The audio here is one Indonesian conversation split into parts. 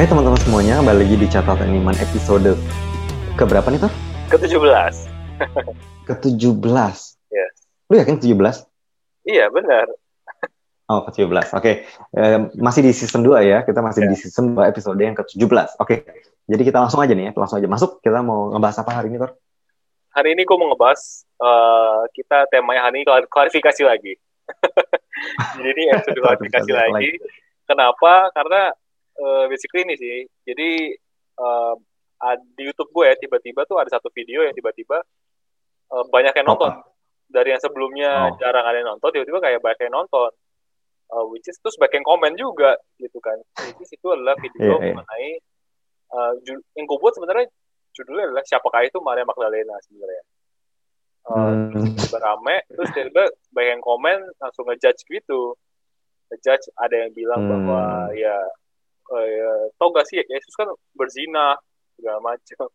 Hai teman-teman semuanya, kembali lagi di catatan Iman episode keberapa nih tuh? Ke-17. Ke-17. Yes. Lu yakin 17? Iya, benar. Oh, ke-17. Oke. Eh, masih di season 2 ya. Kita masih di season 2 episode yang ke-17. Oke. Jadi kita langsung aja nih ya. Langsung aja masuk. Kita mau ngebahas apa hari ini, Tor? Hari ini gue mau ngebahas uh, kita temanya hari ini klar- klarifikasi lagi. Jadi ini episode klarifikasi Klarifikasi lagi. Kenapa? Karena uh, basically ini sih. Jadi uh, di YouTube gue ya tiba-tiba tuh ada satu video yang tiba-tiba uh, banyak yang nonton. Dari yang sebelumnya Oh. jarang ada yang nonton, tiba-tiba kayak banyak yang nonton. Uh, which is terus banyak yang komen juga gitu kan. Which is itu adalah video Iya, iya. mengenai uh, yang gue buat sebenarnya judulnya adalah siapakah itu Maria Magdalena sebenarnya. Uh, Hmm. tiba-tiba rame, terus tiba-tiba banyak yang komen langsung ngejudge gitu. Ngejudge ada yang bilang Hmm. bahwa ya, eh, ya tau gak sih Yesus kan berzina segala macam.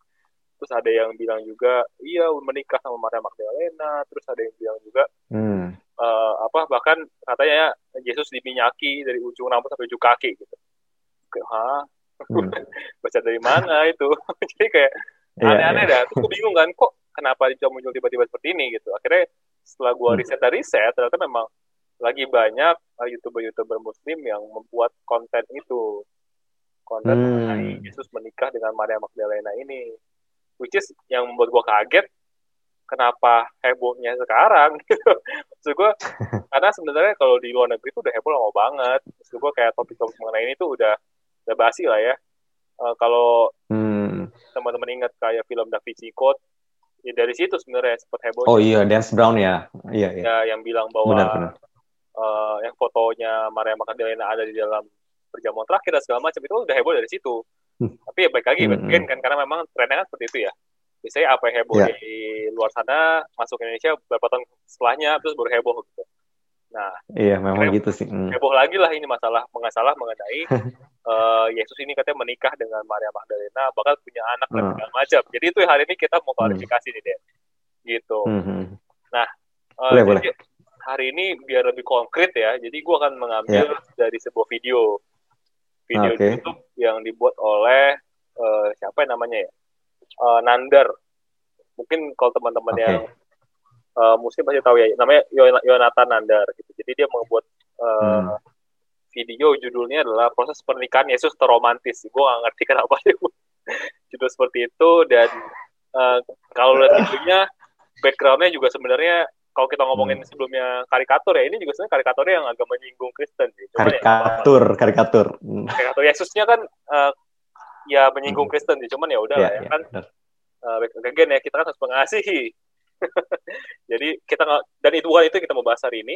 Terus ada yang bilang juga iya menikah sama Maria Magdalena. Terus ada yang bilang juga Hmm. eh, apa bahkan katanya Yesus diminyaki dari ujung rambut sampai ujung kaki gitu. Kayak, hah? Hmm. Baca dari mana itu? Jadi kayak Iya, aneh-aneh iya. dah. Terus gue bingung kan, kok kenapa dia muncul tiba-tiba seperti ini gitu. Akhirnya setelah gue Hmm. riset dan riset, ternyata memang lagi banyak uh, youtuber-youtuber muslim yang membuat konten itu. Konten Hmm. mengenai Yesus menikah dengan Maria Magdalena ini. Which is yang membuat gue kaget, kenapa hebohnya sekarang gitu. Maksud gue, karena sebenarnya kalau di luar negeri itu udah heboh lama banget. Maksud gue kayak topik-topik mengenai ini tuh udah, udah basi lah ya. Uh, kalau Hmm. teman-teman ingat kayak film Da Vinci Code ya dari situ sebenarnya sempat heboh Oh iya, Dance Brown ya. Iya, iya. ya yang bilang bahwa Benar, benar. eh, yang fotonya Maria Magdalena ada di dalam perjamuan terakhir dan segala macam itu udah heboh dari situ Hmm. tapi ya baik lagi Hmm, mungkin hmm. kan karena memang trennya kan seperti itu ya biasanya apa yang heboh Ya. di luar sana masuk ke Indonesia beberapa tahun setelahnya terus baru heboh gitu nah Iya, memang Keren. gitu sih. Hmm. heboh lagi lah ini masalah mengasalah mengenai eh, Yesus ini katanya menikah dengan Maria Magdalena bakal punya anak dan Hmm. segala macam jadi itu hari ini kita mau klarifikasi nih Den gitu Hmm, hmm. Eh, Boleh, boleh. jadi hari ini biar lebih konkret ya jadi gue akan mengambil dari sebuah video video Ya. Di YouTube yang dibuat oleh eh, siapa yang namanya ya Eh, Nandar mungkin kalau teman-teman Oke. yang muslim pasti tahu ya namanya Yon- Yonatan Nandar gitu jadi dia membuat eh, Hmm. video judulnya adalah proses pernikahan Yesus terromantis gue gak ngerti kenapa dia buat judul seperti itu dan eh, kalau lihat videonya backgroundnya juga sebenarnya kalau kita ngomongin Hmm. sebelumnya karikatur ya ini juga sebenarnya karikaturnya yang agak menyinggung Kristen sih. Cuman ya, Karikatur, karikatur. Hmm. karikatur Yesusnya kan eh, ya menyinggung Kristen sih, cuman ya udah Iya, lah ya iya, kan benar. eh, back again ya kita kan harus mengasihi. Jadi kita nggak dan itu bukan itu yang kita mau bahas hari ini.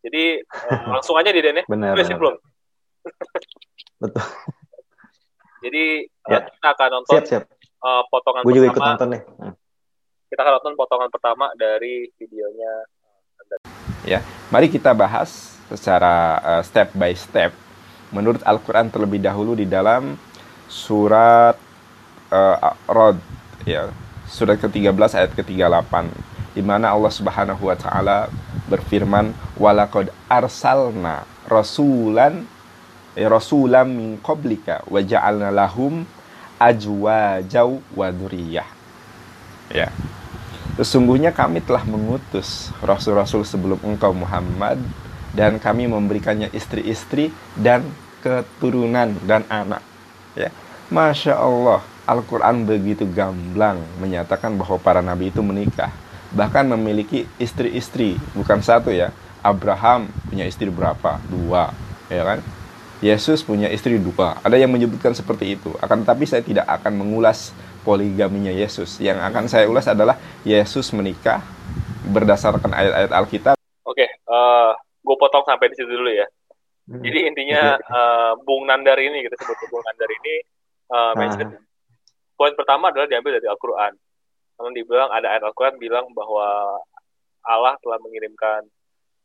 Jadi eh, langsung aja di Den ya. Benar. Udah belum. Betul. Jadi eh, Ya. kita akan nonton Siap, siap. eh, potongan Gue juga ikut nonton deh. Hmm. Kita akan nonton potongan pertama dari videonya. Mari kita bahas secara uh, step by step menurut Al-Qur'an terlebih dahulu di dalam surat uh, Rod ya, surat ke-13 ayat ke-38 di mana Allah Subhanahu wa taala berfirman walaqad arsalna rasulan eh, rasulan min qablika wa ja'alna lahum ajwajau wa dzurriyyah. Ya. Sesungguhnya kami telah mengutus rasul-rasul sebelum engkau Muhammad dan kami memberikannya istri-istri dan keturunan dan anak. Ya. Masya Allah, Al-Quran begitu gamblang menyatakan bahwa para nabi itu menikah. Bahkan memiliki istri-istri, bukan satu ya. Abraham punya istri berapa? Dua, ya kan? Yesus punya istri dua. Ada yang menyebutkan seperti itu. Akan tetapi saya tidak akan mengulas poligaminya Yesus. Yang akan saya ulas adalah Yesus menikah berdasarkan ayat-ayat Alkitab. Oke, eh gue potong sampai di situ dulu ya. Hmm. Jadi intinya eh, Bung Nandar ini kita sebut Bung Nandar ini eh, mention poin pertama adalah diambil dari Al-Qur'an. Karena dibilang ada ayat Al-Qur'an bilang bahwa Allah telah mengirimkan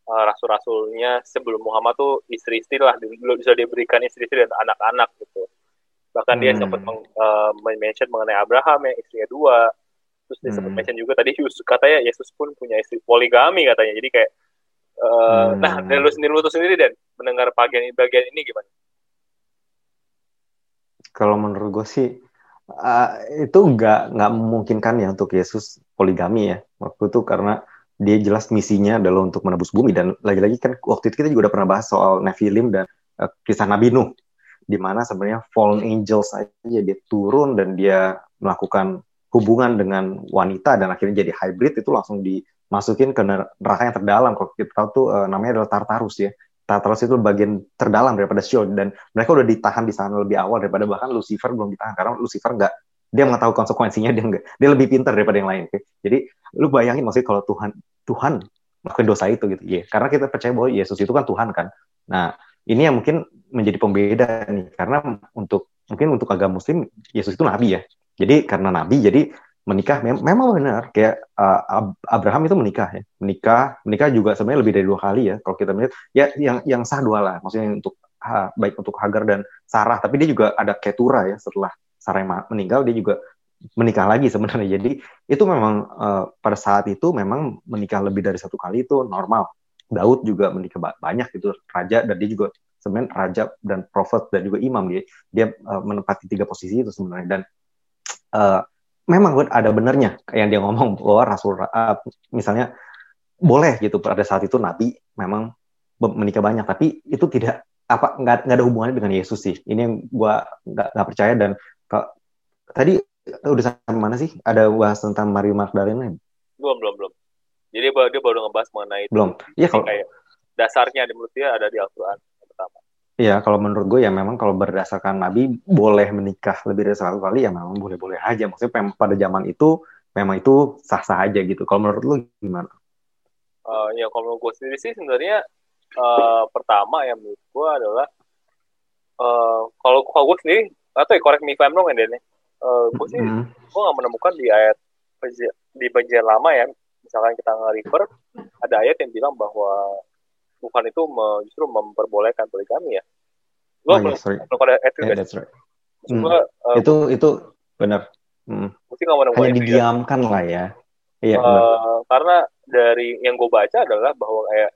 eh, rasul-rasulnya sebelum Muhammad tuh istri-istri lah dulu bisa diberikan istri-istri dan anak-anak gitu. Bahkan dia Hmm. sempat meng- eh, mention mengenai Abraham yang istrinya dua. Terus dia sempat Hmm. mention juga tadi Yusuf katanya Yesus pun punya istri poligami katanya. Jadi kayak eh, Hmm. nah dari lu sendiri lu tuh sendiri dan mendengar bagian bagian ini gimana? kalau menurut gue sih uh, itu nggak nggak memungkinkan ya untuk Yesus poligami ya waktu itu karena dia jelas misinya adalah untuk menebus bumi dan lagi-lagi kan waktu itu kita juga udah pernah bahas soal Nephilim dan uh, kisah Nabi Nuh di mana sebenarnya fallen angels aja dia turun dan dia melakukan hubungan dengan wanita dan akhirnya jadi hybrid itu langsung dimasukin ke neraka yang terdalam kalau kita tahu tuh uh, namanya adalah Tartarus ya Tartarus itu bagian terdalam daripada Sheol dan mereka udah ditahan di sana lebih awal daripada bahkan Lucifer belum ditahan karena Lucifer nggak dia mengetahui konsekuensinya dia nggak dia lebih pintar daripada yang lain okay? jadi lu bayangin maksudnya kalau Tuhan Tuhan melakukan dosa itu gitu ya yeah. karena kita percaya bahwa Yesus itu kan Tuhan kan nah ini yang mungkin menjadi pembeda nih karena untuk mungkin untuk agama Muslim Yesus itu nabi ya. Jadi karena nabi jadi menikah mem memang benar. Kayak uh, Abraham itu menikah ya. Menikah menikah juga sebenarnya lebih dari dua kali ya kalau kita melihat. Ya yang yang sah dua lah. Maksudnya untuk ha, baik untuk Hagar dan Sarah. Tapi dia juga ada Ketura ya setelah Sarah meninggal dia juga menikah lagi sebenarnya. Jadi itu memang uh, pada saat itu memang menikah lebih dari satu kali itu normal Daud juga menikah banyak gitu raja dan dia juga sebenarnya raja dan prophet dan juga imam. Dia dia uh, menempati tiga posisi itu sebenarnya. Dan uh, memang ada benernya yang dia ngomong bahwa Rasul uh, misalnya boleh gitu pada saat itu Nabi memang menikah banyak. Tapi itu tidak apa nggak ada hubungannya dengan Yesus sih. Ini yang gue nggak nggak percaya. Dan kalau tadi udah sampai mana sih? Ada bahas tentang Maria Magdalena? Belum belum belum jadi dia baru ngebahas mengenai itu belum iya kalau kayak dasarnya menurut dia ada di Al-Quran pertama Iya, kalau menurut gue ya memang kalau berdasarkan Nabi boleh menikah lebih dari satu kali ya memang boleh-boleh aja. Maksudnya pada zaman itu memang itu sah-sah aja gitu. Kalau menurut lu gimana? Uh, ya kalau menurut gue sendiri sih sebenarnya uh, pertama yang menurut gue adalah uh, kalau kalau gue sendiri atau ya correct me if I'm wrong ya Dene. Uh, gue sih mm -hmm. gue gak menemukan di ayat di bagian lama ya misalkan kita nge-refer ada ayat yang bilang bahwa Tuhan itu me, justru memperbolehkan poligami ya. Lo oh, belum, yes, belum ada itu yeah, that's right. Gua, uh, itu itu benar. Hmm. Mesti nggak Hanya didiamkan ya. lah ya. Iya. Uh, karena dari yang gue baca adalah bahwa kayak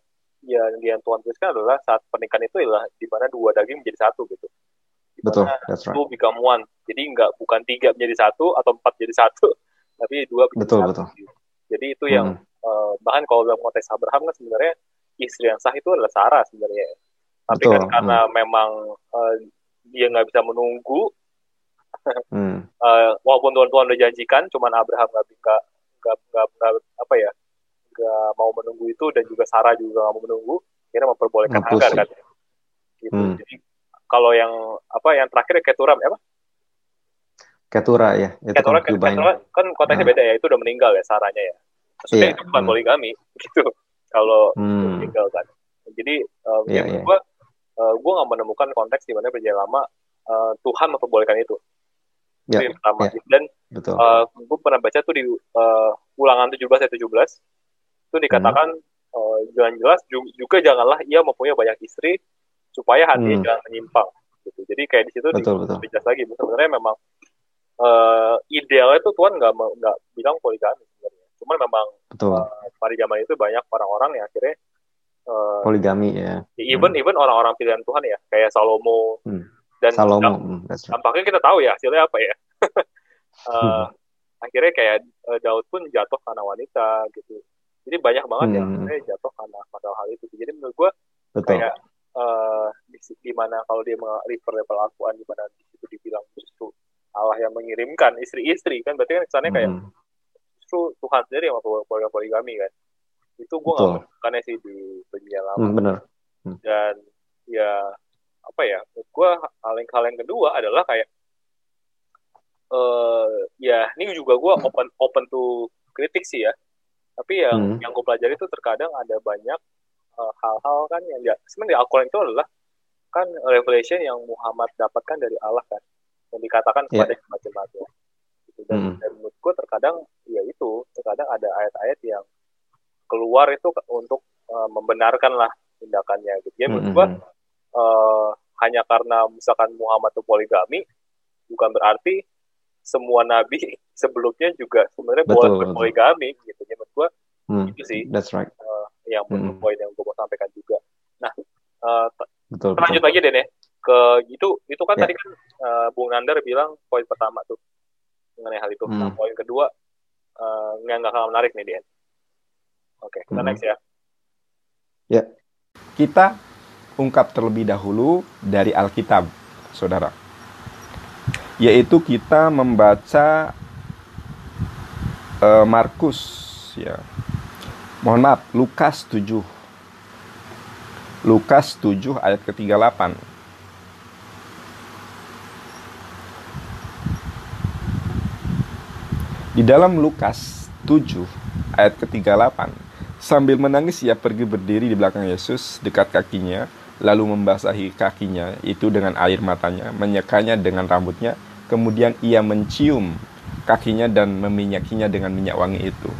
ya yang Tuhan tuliskan adalah saat pernikahan itu adalah di mana dua daging menjadi satu gitu. Betul, that's right. Itu become one. Jadi nggak bukan tiga menjadi satu atau empat menjadi satu, tapi dua menjadi betul, satu. Betul. Jadi itu yang hmm. uh, bahkan kalau dalam konteks Abraham kan sebenarnya istri yang sah itu adalah Sarah sebenarnya. Tapi kan Betul. kan karena hmm. memang uh, dia nggak bisa menunggu, hmm. uh, walaupun Tuhan-Tuhan udah janjikan, cuman Abraham nggak bisa nggak nggak apa ya nggak mau menunggu itu dan juga Sarah juga nggak mau menunggu, kira memperbolehkan Hagar kan. Gitu. Hmm. Jadi kalau yang apa yang terakhir Ketura apa? Ketura ya. Itu Ketura, kan, Ketura kan konteksnya nah. beda ya, itu udah meninggal ya Saranya ya. Maksudnya iya. itu bukan hmm. poligami gitu kalau hmm. tinggal kan. Jadi um, yeah, yeah. gue uh, gue nggak menemukan konteks di mana perjanjian lama uh, Tuhan memperbolehkan itu. Yeah, itu yang pertama. Yeah. Dan uh, gue pernah baca tuh di uh, ulangan 17 ayat 17 itu dikatakan hmm. uh, jangan jelas juga janganlah ia mempunyai banyak istri supaya hati hmm. jangan menyimpang. Gitu. Jadi kayak di situ betul, betul. jelas lagi sebenarnya memang uh, idealnya tuh Tuhan nggak nggak bilang poligami sebenarnya. Cuman memang Betul. Uh, pada zaman itu banyak orang-orang yang akhirnya uh, poligami ya. Even hmm. even orang-orang pilihan Tuhan ya, kayak Salomo hmm. dan Salomo. Hmm, tampaknya kita tahu ya hasilnya apa ya. uh, akhirnya kayak uh, Daud pun jatuh karena wanita gitu. Jadi banyak banget hmm. yang akhirnya jatuh karena masalah hal itu. Jadi menurut gue kayak uh, di, di mana kalau dia refer level Al-Quran di mana di situ dibilang justru Allah yang mengirimkan istri-istri kan? Berarti kan kesannya kayak hmm. justru Tuhan sendiri yang memperbolehkan poligami kan? Itu gue nggak menemukannya sih di perjanjian lama. Hmm, bener. Hmm. dan ya apa ya gue hal yang hal yang kedua adalah kayak uh, ya ini juga gue open open to kritik sih ya. Tapi yang hmm. yang gue pelajari itu terkadang ada banyak eh, hal-hal uh, kan yang dia sebenarnya di Al-Quran itu adalah kan revelation yang Muhammad dapatkan dari Allah kan yang dikatakan kepada yeah. macam-macam gitu. dan, hmm. dan menurut gue terkadang ya itu terkadang ada ayat-ayat yang keluar itu untuk uh, membenarkan lah tindakannya gitu ya menurut gue uh, hanya karena misalkan Muhammad itu poligami bukan berarti semua nabi sebelumnya juga sebenarnya boleh berpoligami gitu ya menurut gue hmm, itu sih that's right. uh, yang hmm. poin yang gue mau sampaikan juga nah uh, betul, lanjut betul. lagi deh nih ke itu itu kan yeah. tadi kan uh, Bung Nandar bilang poin pertama tuh mengenai hal itu. Nah, hmm. Nah, poin kedua uh, nggak nggak kalah menarik nih dia. Oke, kita hmm. next ya. Ya. Kita ungkap terlebih dahulu dari Alkitab, saudara. Yaitu kita membaca uh, Markus, ya. Mohon maaf, Lukas 7. Lukas 7 ayat ke-38. Di dalam Lukas 7 ayat ke-38, sambil menangis ia pergi berdiri di belakang Yesus dekat kakinya, lalu membasahi kakinya itu dengan air matanya, menyekanya dengan rambutnya, kemudian ia mencium kakinya dan meminyakinya dengan minyak wangi itu.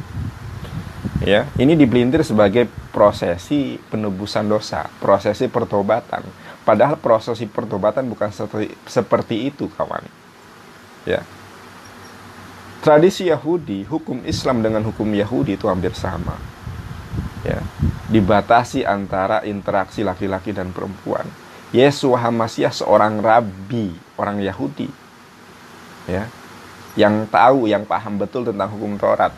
Ya, ini dibelintir sebagai prosesi penebusan dosa, prosesi pertobatan. Padahal prosesi pertobatan bukan seperti, seperti itu, kawan. Ya, tradisi Yahudi, hukum Islam dengan hukum Yahudi itu hampir sama. Ya, dibatasi antara interaksi laki-laki dan perempuan. Yesus Hamasiah seorang rabi, orang Yahudi. Ya. Yang tahu, yang paham betul tentang hukum Taurat.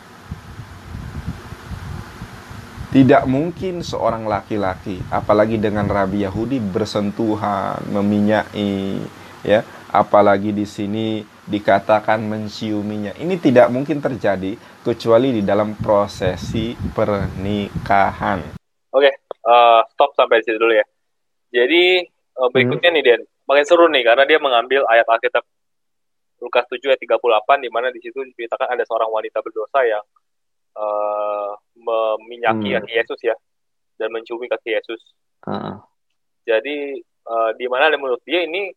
Tidak mungkin seorang laki-laki, apalagi dengan rabi Yahudi bersentuhan, meminyai, ya, apalagi di sini dikatakan menciuminya. Ini tidak mungkin terjadi kecuali di dalam prosesi pernikahan. Oke, okay, uh, eh, stop sampai situ dulu ya. Jadi uh, berikutnya hmm. nih Den, makin seru nih karena dia mengambil ayat Alkitab Lukas 7 ayat 38 di mana di situ diceritakan ada seorang wanita berdosa yang uh, meminyaki hmm. kaki Yesus ya dan menciumi kaki Yesus. Uh. Jadi uh, di mana menurut dia ini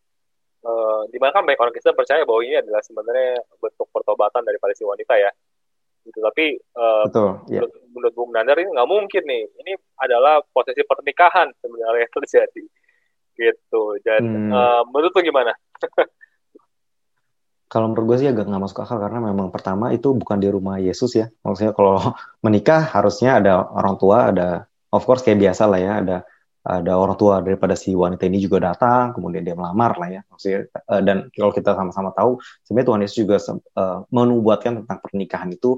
uh, di mana kan banyak orang Kristen percaya bahwa ini adalah sebenarnya bentuk pertobatan daripada si wanita ya. Gitu tapi uh, Betul, yeah. menurut, menurut Bung Nandar ini nggak mungkin nih. Ini adalah posisi pernikahan sebenarnya yang terjadi. Gitu dan hmm. uh, menurut lu gimana? Kalau menurut gue sih agak nggak masuk akal karena memang pertama itu bukan di rumah Yesus ya. Maksudnya kalau menikah harusnya ada orang tua ada of course kayak biasa lah ya ada ada orang tua daripada si wanita ini juga datang, kemudian dia melamar lah ya. Maksudnya, uh, dan kalau kita sama-sama tahu, sebenarnya Tuhan Yesus juga uh, menubuatkan tentang pernikahan itu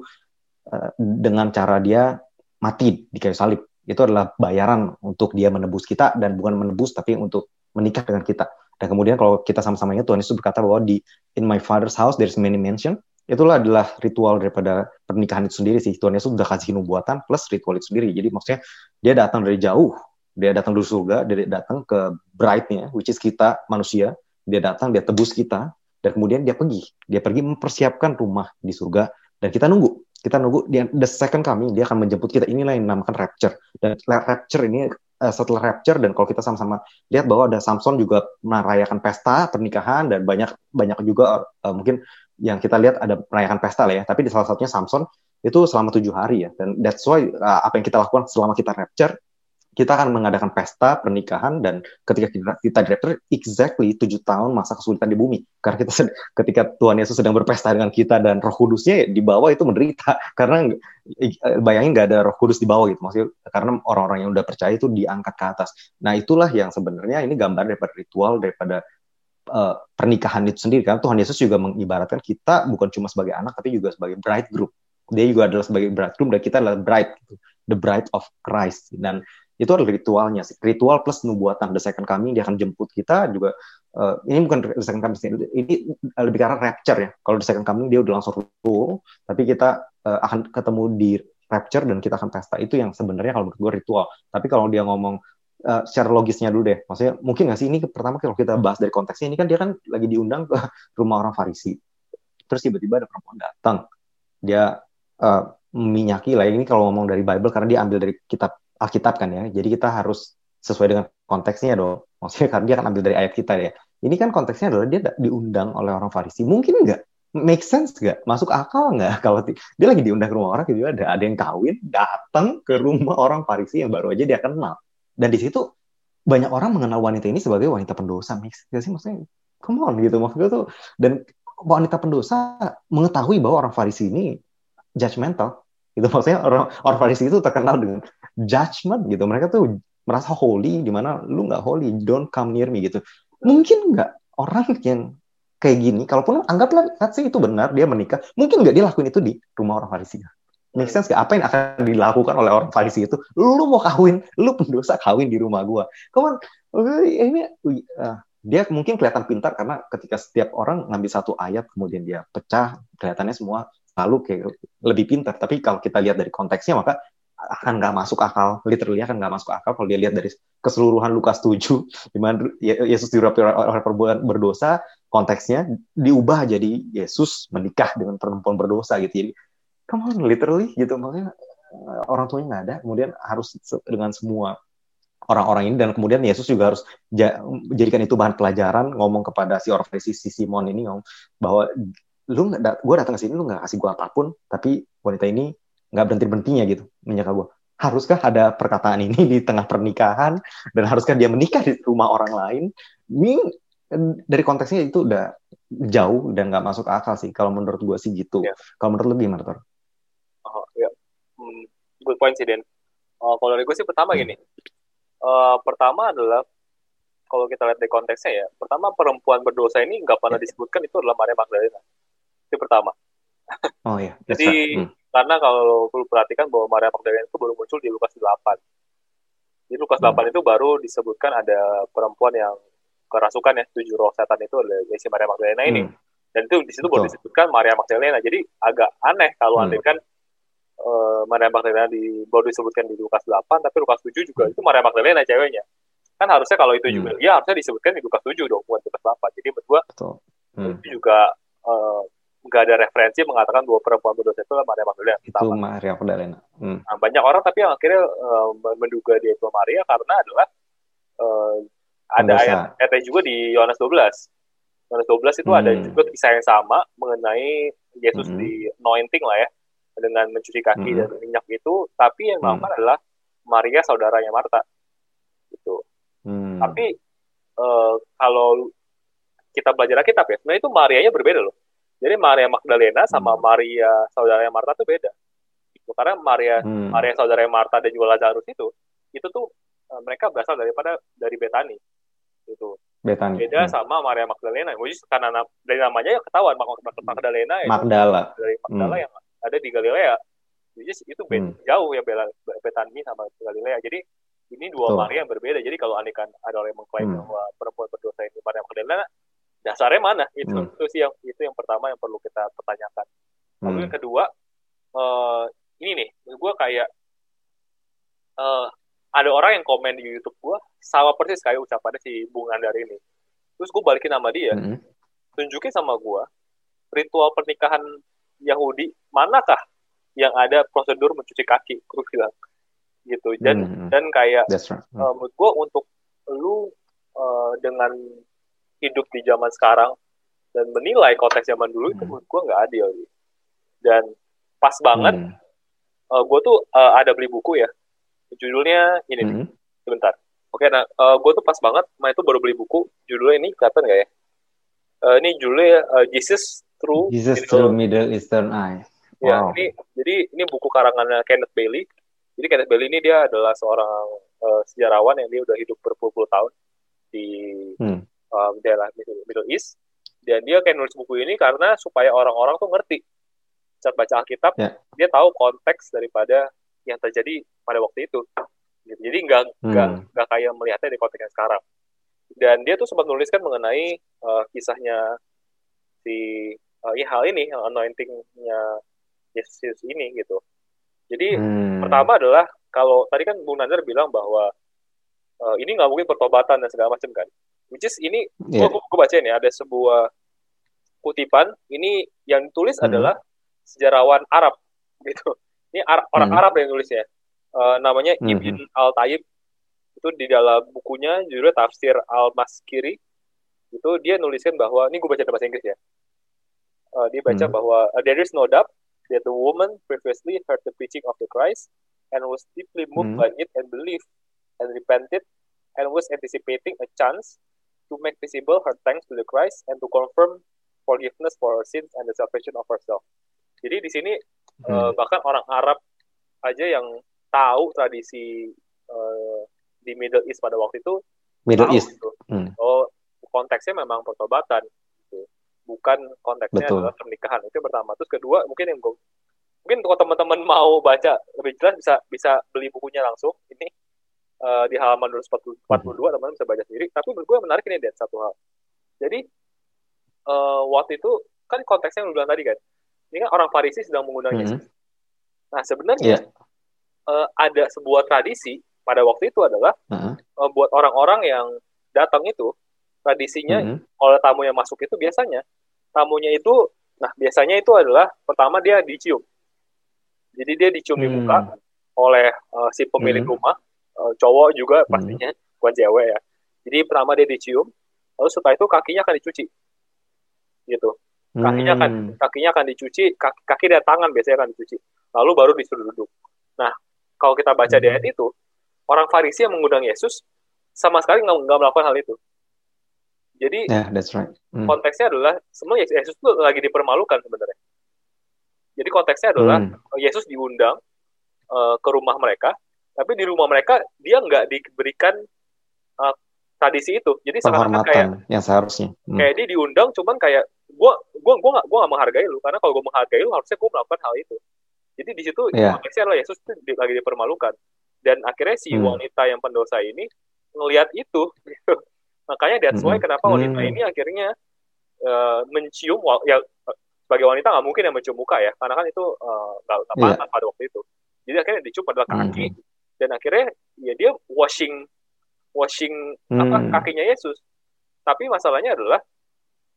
uh, dengan cara dia mati di kayu salib. Itu adalah bayaran untuk dia menebus kita dan bukan menebus tapi untuk menikah dengan kita. Dan kemudian kalau kita sama-sama ingat Tuhan Yesus berkata bahwa di in my father's house there's many mansion. Itulah adalah ritual daripada pernikahan itu sendiri sih. Tuhan Yesus sudah kasih nubuatan plus ritual itu sendiri. Jadi maksudnya dia datang dari jauh dia datang dari surga, dia datang ke bride-nya, which is kita manusia. Dia datang, dia tebus kita, dan kemudian dia pergi. Dia pergi mempersiapkan rumah di surga, dan kita nunggu. Kita nunggu, dia, the second kami, dia akan menjemput kita. Inilah yang dinamakan rapture. Dan rapture ini uh, setelah rapture dan kalau kita sama-sama lihat bahwa ada Samson juga merayakan pesta pernikahan dan banyak banyak juga uh, mungkin yang kita lihat ada merayakan pesta lah ya tapi di salah satunya Samson itu selama tujuh hari ya dan that's why uh, apa yang kita lakukan selama kita rapture kita akan mengadakan pesta pernikahan dan ketika kita, kita director exactly tujuh tahun masa kesulitan di bumi. Karena kita ketika Tuhan Yesus sedang berpesta dengan kita dan Roh Kudusnya di bawah itu menderita. Karena bayangin nggak ada Roh Kudus di bawah gitu maksudnya karena orang-orang yang udah percaya itu diangkat ke atas. Nah itulah yang sebenarnya ini gambar daripada ritual daripada uh, pernikahan itu sendiri. Kan Tuhan Yesus juga mengibaratkan kita bukan cuma sebagai anak tapi juga sebagai bride group dia juga adalah sebagai bridegroom dan kita adalah bride gitu. the bride of Christ. Dan itu adalah ritualnya sih. Ritual plus nubuatan the second coming dia akan jemput kita juga uh, ini bukan the second coming ini lebih karena rapture ya. Kalau the second coming dia udah langsung rule tapi kita uh, akan ketemu di rapture dan kita akan pesta. Itu yang sebenarnya kalau menurut gue ritual. Tapi kalau dia ngomong uh, secara logisnya dulu deh. Maksudnya mungkin nggak sih? Ini pertama kalau kita bahas dari konteksnya ini kan dia kan lagi diundang ke rumah orang Farisi. Terus tiba-tiba ada perempuan datang. Dia uh, minyaki lah ini kalau ngomong dari Bible karena dia ambil dari kitab Alkitab kan ya. Jadi kita harus sesuai dengan konteksnya dong. Maksudnya karena dia akan ambil dari ayat kita ya. Ini kan konteksnya adalah dia diundang oleh orang Farisi. Mungkin nggak? Make sense nggak? Masuk akal nggak? Kalau dia lagi diundang ke rumah orang, gitu ada ada yang kawin, datang ke rumah orang Farisi yang baru aja dia kenal. Dan di situ banyak orang mengenal wanita ini sebagai wanita pendosa. Make sense sih? Maksudnya, come on gitu. Maksudnya tuh, dan wanita pendosa mengetahui bahwa orang Farisi ini judgmental. Itu maksudnya orang orang Farisi itu terkenal dengan judgment gitu. Mereka tuh merasa holy di mana lu nggak holy, don't come near me gitu. Mungkin nggak orang yang kayak gini, kalaupun anggaplah sih itu benar, dia menikah, mungkin nggak dia lakuin itu di rumah orang Farisi. Make sense gak? Apa yang akan dilakukan oleh orang Farisi itu? Lu mau kawin, lu pendosa kawin di rumah gua. Come ini uh, dia mungkin kelihatan pintar karena ketika setiap orang ngambil satu ayat kemudian dia pecah, kelihatannya semua selalu kayak lebih pintar. Tapi kalau kita lihat dari konteksnya maka akan nggak masuk akal, literally akan nggak masuk akal kalau dia lihat dari keseluruhan Lukas 7, di mana Yesus dirapi oleh perbuatan berdosa, konteksnya diubah jadi Yesus menikah dengan perempuan berdosa gitu. Jadi, on, literally gitu. Makanya eh, orang tuanya nggak ada, kemudian harus dengan semua orang-orang ini dan kemudian Yesus juga harus jadikan itu bahan pelajaran ngomong kepada si orang si, si Simon ini ngomong bahwa lu gue datang ke sini lu nggak kasih gue apa pun tapi wanita ini nggak berhenti berhentinya gitu menyangka gue haruskah ada perkataan ini di tengah pernikahan dan haruskah dia menikah di rumah orang lain ini dari konteksnya itu udah jauh dan nggak masuk akal sih kalau menurut gue sih gitu ya. kalau menurut lu gimana Tor? Oh ya, hmm, good point sih Den. Uh, kalau dari gue sih pertama hmm. gini, uh, pertama adalah kalau kita lihat dari konteksnya ya, pertama perempuan berdosa ini nggak pernah ya. disebutkan itu adalah Maria Magdalena. Itu pertama. Oh iya. Jadi hmm. Karena kalau lu perhatikan bahwa Maria Magdalena itu baru muncul di Lukas 8. Di Lukas hmm. 8 itu baru disebutkan ada perempuan yang kerasukan ya, tujuh roh setan itu adalah si Maria Magdalena ini. Hmm. Dan itu di situ baru disebutkan Maria Magdalena. Jadi agak aneh kalau hmm. andai kan uh, Maria Magdalena di baru disebutkan di Lukas 8, tapi Lukas 7 juga hmm. itu Maria Magdalena ceweknya. Kan harusnya kalau itu juga, hmm. ya harusnya disebutkan di Lukas 7 dong, bukan Lukas 8. Jadi menurut gua hmm. itu juga uh, nggak ada referensi mengatakan bahwa perempuan berdosa itu Maria Magdalena. Itu pertama. Maria Magdalena. Hmm. Nah, banyak orang tapi yang akhirnya uh, menduga dia itu Maria karena adalah uh, ada ayat, ayat juga di Yohanes 12. Yohanes 12 itu hmm. ada juga kisah yang sama mengenai Yesus hmm. di anointing lah ya dengan mencuci kaki hmm. dan minyak itu, tapi yang melakukan hmm. adalah Maria saudaranya Marta. Gitu. Hmm. Tapi uh, kalau kita belajar Alkitab ya, sebenarnya itu Marianya berbeda loh jadi Maria Magdalena sama hmm. Maria saudaranya Marta tuh beda. Itu karena Maria hmm. Maria saudaranya Marta dan juga Lazarus itu itu tuh uh, mereka berasal daripada dari Betani. Itu. Betani. Beda hmm. sama Maria Magdalena. Which karena na dari namanya ya ketahuan Magdalena ya. Magdala. Dari Magdala hmm. yang ada di Galilea. Jadi itu hmm. jauh ya Betani sama Galilea. Jadi ini dua. Maria yang berbeda. Jadi kalau anehkan ada orang yang mengklaim hmm. bahwa perempuan berdosa ini Maria Magdalena, dasarnya mana itu hmm. itu sih yang itu yang pertama yang perlu kita pertanyakan lalu hmm. yang kedua uh, ini nih gue kayak uh, ada orang yang komen di YouTube gue sama persis kayak ucapannya si Bung Andar ini terus gue balikin nama dia hmm. tunjukin sama gue ritual pernikahan Yahudi manakah yang ada prosedur mencuci kaki gue bilang gitu dan hmm. dan kayak right. uh, menurut gue untuk lu uh, dengan hidup di zaman sekarang dan menilai konteks zaman dulu itu hmm. menurut gue nggak adil dan pas banget hmm. uh, eh, gue tuh uh, ada beli buku ya. Judulnya ini hmm. nih sebentar. Oke nah uh, eh, gue tuh pas banget main itu baru beli buku. Judulnya ini kelihatan nggak ya? Uh, ini judulnya uh, Jesus Through Jesus Middle, Through Middle Eastern Eye. Ya ini jadi ini buku karangannya Kenneth Bailey. Jadi Kenneth Bailey ini dia adalah seorang uh, sejarawan yang dia udah hidup berpuluh-puluh tahun di hmm um, daerah Middle East dan dia kayak nulis buku ini karena supaya orang-orang tuh ngerti saat baca Alkitab yeah. dia tahu konteks daripada yang terjadi pada waktu itu gitu. jadi nggak nggak hmm. nggak kayak melihatnya di konteks yang sekarang dan dia tuh sempat nuliskan mengenai uh, kisahnya si uh, ya hal ini anointingnya Yesus ini gitu jadi hmm. pertama adalah kalau tadi kan Bung Nazar bilang bahwa uh, ini nggak mungkin pertobatan dan segala macam kan which is ini yeah. gue gue baca ini ada sebuah kutipan ini yang tulis hmm. adalah sejarawan Arab gitu ini Ar orang hmm. Arab yang nulisnya uh, namanya hmm. Ibn al Tayyib itu di dalam bukunya judulnya Tafsir al Maskiri itu dia nuliskan bahwa ini gue baca dalam bahasa Inggris ya uh, dia baca hmm. bahwa uh, there is no doubt that the woman previously heard the preaching of the Christ and was deeply moved hmm. by it and believed and repented and was anticipating a chance to make visible her thanks to the Christ and to confirm forgiveness for her sins and the salvation of herself. Jadi di sini hmm. uh, bahkan orang Arab aja yang tahu tradisi uh, di Middle East pada waktu itu Middle East. Gitu. Hmm. Oh konteksnya memang pertobatan. Gitu. bukan konteksnya Betul. adalah pernikahan itu yang pertama terus kedua mungkin yang gue mungkin kalau teman-teman mau baca lebih jelas bisa bisa beli bukunya langsung ini uh, di halaman 242 teman-teman bisa baca sendiri tapi menurut gue menarik ini Dan satu hal jadi uh, waktu itu kan konteksnya yang lu bilang tadi kan ini kan orang Farisi sedang mengundang Mhm. Yesus nah sebenarnya Iya. uh, ada sebuah tradisi pada waktu itu adalah Heeh. uh, buat orang-orang yang datang itu tradisinya Mhm. kalau tamu yang masuk itu biasanya tamunya itu nah biasanya itu adalah pertama dia dicium jadi dia dicium di Hmm. muka oleh uh, si pemilik Hmm. rumah uh, cowok juga Hmm. pastinya bukan cewek ya jadi pertama dia dicium lalu setelah itu kakinya akan dicuci gitu kakinya akan Hmm. kakinya akan dicuci kaki, kaki dan tangan biasanya akan dicuci lalu baru disuruh duduk nah kalau kita baca di Hmm. ayat itu orang Farisi yang mengundang Yesus sama sekali nggak melakukan hal itu jadi Yeah, that's right. Hmm. konteksnya adalah sebenarnya Yesus itu lagi dipermalukan sebenarnya. Jadi konteksnya adalah Hmm. Yesus diundang uh, ke rumah mereka, tapi di rumah mereka dia nggak diberikan uh, tradisi itu. Jadi seakan-akan kayak yang seharusnya. Hmm. kayak dia diundang, cuman kayak gua gua gua nggak gua nggak menghargai lu karena kalau gua menghargai lu harusnya gua melakukan hal itu. Jadi di situ Iya. konteksnya adalah Yesus itu di- lagi dipermalukan dan akhirnya si Hmm. wanita yang pendosa ini ngelihat itu. gitu. Makanya that's why Hmm. kenapa wanita Hmm. ini akhirnya uh, mencium ya uh, sebagai wanita nggak mungkin yang mencium muka ya karena kan itu uh, nggak nggak Iya. pantas pada waktu itu. Jadi akhirnya dicium adalah kaki Hmm. Dan akhirnya ya dia washing washing apa Hmm. kakinya Yesus. Tapi masalahnya adalah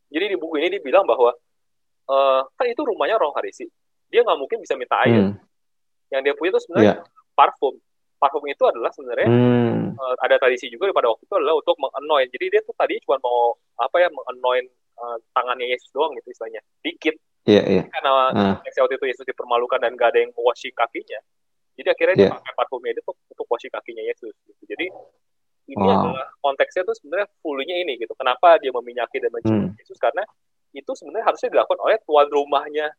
jadi di buku ini dibilang bahwa eh, kan itu rumahnya orang Farisi. Dia nggak mungkin bisa minta air. Hmm. Yang dia punya itu sebenarnya Iya. parfum. Parfum itu adalah sebenarnya Hmm. eh, ada tradisi juga pada waktu itu adalah untuk menganoint. Jadi dia tuh tadi cuma mau apa ya menganoint eh, tangannya Yesus doang gitu istilahnya. Dikit Iya, iya. karena konteksnya waktu itu Yesus dipermalukan dan gak ada yang washing kakinya. Jadi akhirnya dia Iya. pakai parfumnya itu untuk, washing kakinya Yesus. Gitu. Jadi ini Wow. adalah konteksnya tuh sebenarnya fullnya ini gitu. Kenapa dia meminyaki dan mencium Hmm. Yesus? Karena itu sebenarnya harusnya dilakukan oleh tuan rumahnya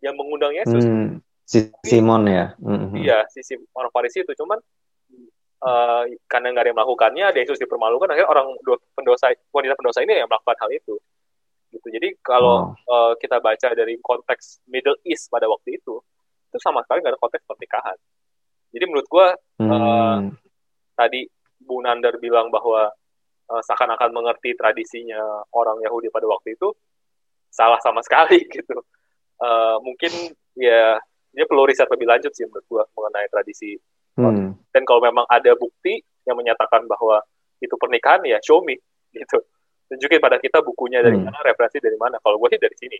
yang mengundang Yesus. Hmm. Si Simon ya. Hmm. Iya, sisi orang Farisi itu cuman eh, karena nggak ada yang melakukannya, ada Yesus dipermalukan, akhirnya orang pendosa wanita pendosa ini yang melakukan hal itu. Gitu. Jadi kalau Wow. eh, kita baca dari konteks Middle East pada waktu itu, itu sama sekali nggak ada konteks pernikahan. Jadi menurut gua Hmm. tadi Bu Nandar bilang bahwa eh, seakan-akan mengerti tradisinya orang Yahudi pada waktu itu salah sama sekali gitu. Eh, mungkin ya dia perlu riset lebih lanjut sih menurut gua mengenai tradisi Hmm. dan kalau memang ada bukti yang menyatakan bahwa itu pernikahan ya show me gitu tunjukin pada kita bukunya dari Hmm. mana referensi dari mana kalau gue sih dari sini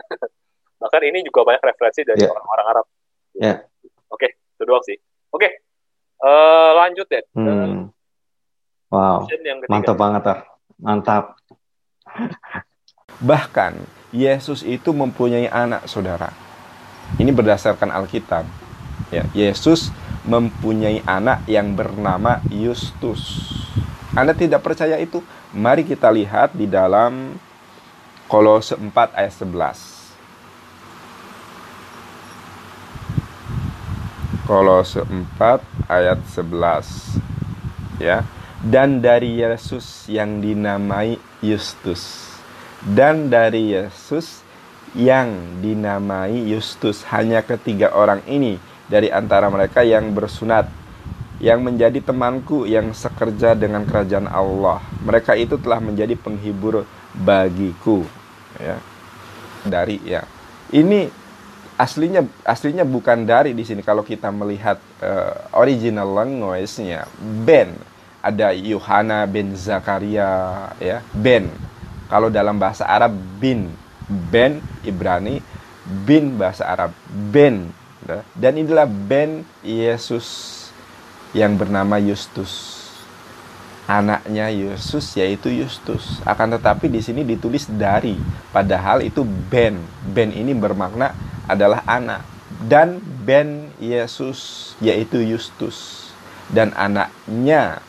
bahkan ini juga banyak referensi dari Ya. orang-orang Arab Ya. oke itu doang sih oke Eh, lanjut deh ke Hmm. Wow. yang ketiga Mantap banget, Tar. Mantap. Bahkan Yesus itu mempunyai anak saudara. Ini berdasarkan Alkitab. Ya, Yesus mempunyai anak yang bernama Yustus. Anda tidak percaya itu? Mari kita lihat di dalam Kolose 4 ayat 11. Kolose 4 ayat 11. Ya. Dan dari Yesus yang dinamai Yustus dan dari Yesus yang dinamai Yustus hanya ketiga orang ini dari antara mereka yang bersunat yang menjadi temanku yang sekerja dengan kerajaan Allah. Mereka itu telah menjadi penghibur bagiku. Ya. Dari ya. Ini aslinya aslinya bukan dari di sini. Kalau kita melihat eh, original language-nya Ben. Ada Yohana bin Zakaria ya Ben. Kalau dalam bahasa Arab bin. Ben Ibrani. Bin bahasa Arab Ben. Ya. dan inilah Ben Yesus yang bernama Yustus anaknya Yesus yaitu Yustus akan tetapi di sini ditulis dari. Padahal itu Ben. Ben ini bermakna adalah anak dan Ben Yesus yaitu Yustus dan anaknya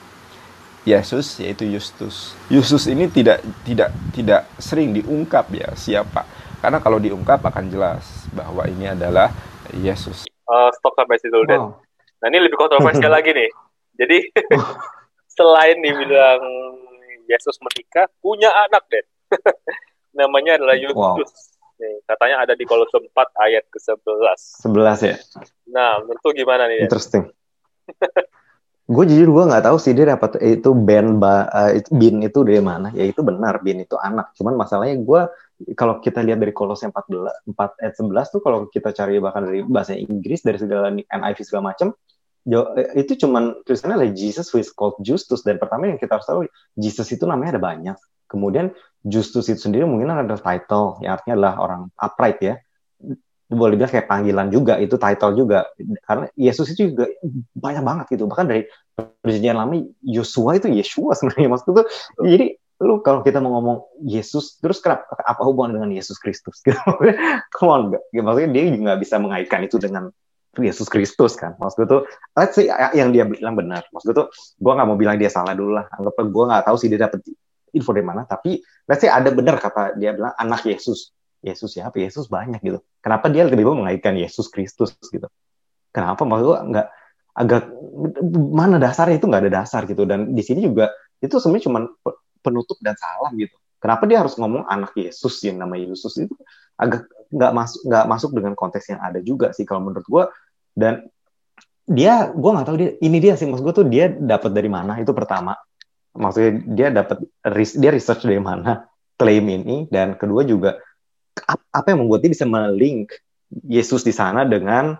Yesus yaitu Yustus. Yustus ini tidak tidak tidak sering diungkap ya siapa. Karena kalau diungkap akan jelas bahwa ini adalah Yesus. Eh, stop sampai situ Dan Wow. nah ini lebih kontroversial lagi nih jadi selain dibilang Yesus menikah punya anak Den namanya adalah Yustus. Wow. Nih, katanya ada di Kolose 4 ayat ke-11. 11 ya? Nah, menurut gimana nih? Interesting. gue jujur gue nggak tahu sih dia dapat itu band ba, uh, bin itu dari mana ya itu benar bin itu anak cuman masalahnya gue kalau kita lihat dari Kolose 14 4 ayat 11 tuh kalau kita cari bahkan dari bahasa Inggris dari segala NIV segala macam itu cuman tulisannya adalah Jesus who is called Justus dan pertama yang kita harus tahu Jesus itu namanya ada banyak kemudian Justus itu sendiri mungkin ada title yang artinya adalah orang upright ya. Boleh bilang kayak panggilan juga itu title juga. Karena Yesus itu juga banyak banget gitu. Bahkan dari perjanjian lama Yosua itu Yeshua sebenarnya. Maksudnya tuh jadi lu kalau kita mau ngomong Yesus terus kenapa apa hubungan dengan Yesus Kristus? Gitu come on gak? maksudnya dia juga nggak bisa mengaitkan itu dengan Yesus Kristus kan. Maksud gue tuh let's say yang dia bilang benar. Maksud gue tuh gue nggak mau bilang dia salah dulu lah. Anggap gue nggak tahu sih dia dapet info dari mana tapi let's say ada benar kata dia bilang anak Yesus Yesus siapa? Yesus banyak gitu. Kenapa dia banyak mengaitkan Yesus Kristus gitu? Kenapa? Maksud gue nggak agak mana dasarnya itu nggak ada dasar gitu. Dan di sini juga itu sebenarnya cuma penutup dan salam gitu. Kenapa dia harus ngomong anak Yesus yang nama Yesus itu agak nggak masuk nggak masuk dengan konteks yang ada juga sih kalau menurut gue dan dia gue nggak tahu dia ini dia sih maksud gue tuh dia dapat dari mana itu pertama maksudnya dia dapat dia research dari mana klaim ini dan kedua juga apa yang membuat dia bisa melink Yesus di sana dengan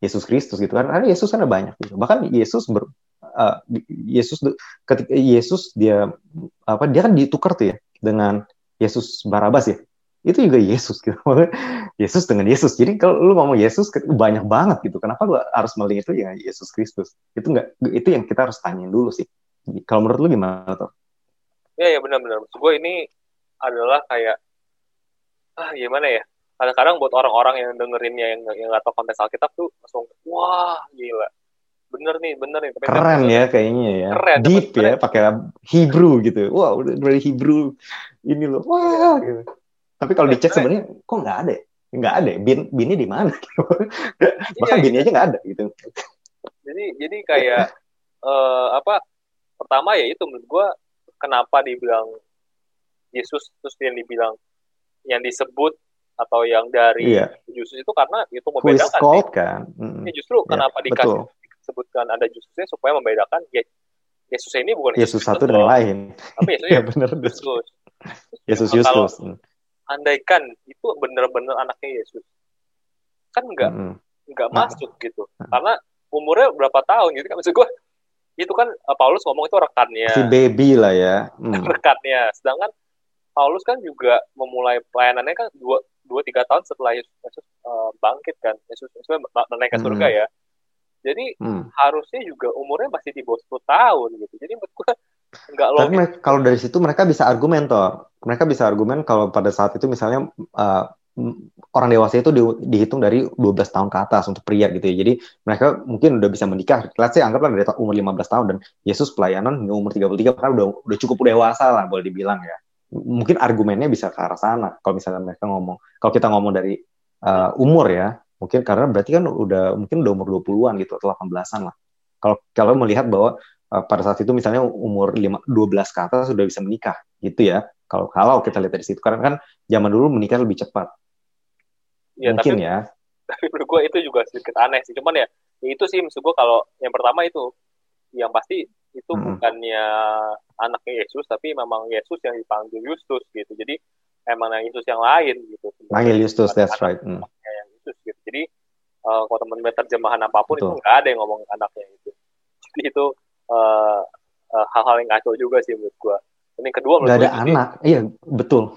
Yesus Kristus gitu kan? Karena Yesus ada banyak gitu. Bahkan Yesus ber, uh, Yesus ketika Yesus dia apa dia kan ditukar tuh ya dengan Yesus Barabas ya? Itu juga Yesus gitu. Yesus dengan Yesus. Jadi kalau lu ngomong Yesus banyak banget gitu. Kenapa lu harus melink itu ya Yesus Kristus? Itu enggak itu yang kita harus tanyain dulu sih kalau menurut lu gimana tuh ya ya benar-benar maksud gue ini adalah kayak ah gimana ya? Kadang-kadang buat orang-orang yang dengerinnya yang yang nggak tahu konteks Alkitab tuh langsung wah gila. Bener nih bener nih. Keren ya kayaknya ya. keren deep ya pakai Hebrew gitu. Wah wow, udah dari Hebrew ini loh. Wah gitu. tapi kalau dicek sebenarnya kok nggak ada ya? nggak ada ya? bin binnya di mana? Bahkan iya, binnya aja nggak ada gitu. Jadi jadi kayak uh, apa pertama ya itu menurut gue kenapa dibilang Yesus terus yang dibilang yang disebut atau yang dari yeah. Yesus itu karena itu membedakan called, kan? Mm. ya, justru yeah, kenapa dikasih disebutkan ada Yesusnya supaya membedakan ya Yesus ini bukan Yesus, Yesus satu dan lain. Tapi Yesus ya benar Yesus. Yesus Yesus. Andaikan itu benar-benar anaknya Yesus kan enggak mm. enggak nah. masuk gitu. Karena umurnya berapa tahun gitu kan? Maksud gue itu kan eh, Paulus ngomong itu rekannya si baby lah ya mm. rekannya sedangkan Paulus kan juga memulai pelayanannya kan dua dua tiga tahun setelah Yesus, Yesus uh, bangkit kan Yesus Yesus naik ke hmm. surga hmm. ya jadi hmm. harusnya juga umurnya masih di bawah 10 tahun gitu jadi menurut gue nggak logis tapi kalau dari situ mereka bisa argumen toh mereka bisa argumen kalau pada saat itu misalnya uh, orang dewasa itu di, dihitung dari 12 tahun ke atas untuk pria gitu ya. Jadi mereka mungkin udah bisa menikah. Let's say anggaplah dari umur 15 tahun dan Yesus pelayanan umur 33 karena udah udah cukup dewasa lah boleh dibilang ya. Mungkin argumennya bisa ke arah sana kalau misalnya mereka ngomong kalau kita ngomong dari uh, umur ya. Mungkin karena berarti kan udah mungkin udah umur 20-an gitu atau 18-an lah. Kalau kalau melihat bahwa uh, pada saat itu misalnya umur 5, 12 ke atas sudah bisa menikah gitu ya. Kalau kalau kita lihat dari situ karena kan zaman dulu menikah lebih cepat ya, mungkin tapi, ya. tapi menurut gue itu juga sedikit aneh sih. Cuman ya, ya itu sih maksud gue kalau yang pertama itu yang pasti itu hmm. bukannya anaknya Yesus tapi memang Yesus yang dipanggil Justus gitu. Jadi emang yang Yesus yang lain gitu. Panggil Justus that's right. hmm. yang Yesus gitu. Jadi uh, kalau teman-teman terjemahan apa pun Betul. itu nggak ada yang ngomong anaknya itu jadi itu uh, uh, hal-hal yang ngaco juga sih menurut gua. Ini kedua menurut gak ada anak. Iya betul.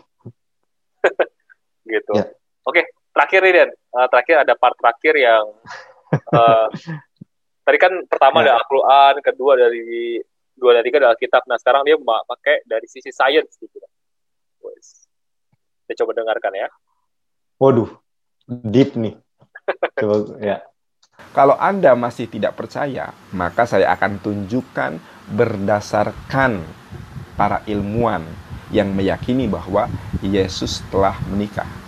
Gitu. Yeah. oke terakhir nih Dan uh, terakhir ada part terakhir yang uh, tadi kan pertama ya. ada Al-Quran, kedua dari dua dari tiga adalah kitab. Nah sekarang dia pakai dari sisi sains gitu. Kita coba dengarkan ya. Waduh, deep nih. Coba ya. Kalau Anda masih tidak percaya, maka saya akan tunjukkan berdasarkan para ilmuwan yang meyakini bahwa Yesus telah menikah.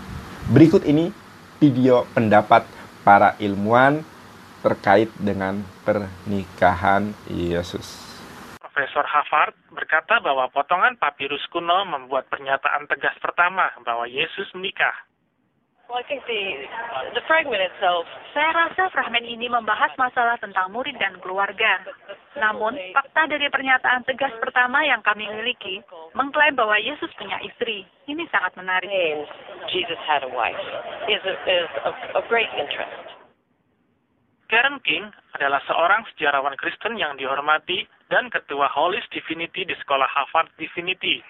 Berikut ini video pendapat para ilmuwan terkait dengan pernikahan Yesus. profesor Harvard, berkata bahwa potongan papirus kuno membuat pernyataan tegas pertama bahwa Yesus menikah. Well, I think the, the fragment itself Saya rasa fragmen ini membahas masalah tentang murid dan keluarga. Namun, fakta dari pernyataan tegas pertama yang kami miliki mengklaim bahwa Yesus punya istri. Ini sangat menarik. Jesus had a wife is, a, is of, of great interest. Karen King adalah seorang sejarawan Kristen yang dihormati dan ketua Holis Divinity di Sekolah Harvard Divinity.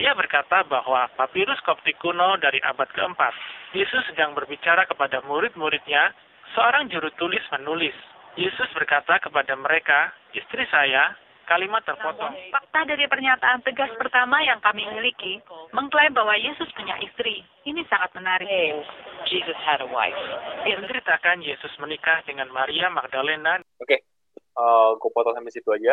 Dia berkata bahwa papirus koptik kuno dari abad keempat, Yesus sedang berbicara kepada murid-muridnya, seorang juru tulis menulis. Yesus berkata kepada mereka, istri saya, kalimat terpotong. Fakta dari pernyataan tegas pertama yang kami miliki mengklaim bahwa Yesus punya istri. Ini sangat menarik. Jesus had a wife Menceritakan Yesus menikah dengan Maria Magdalena Oke, eh gue potong sampai situ aja.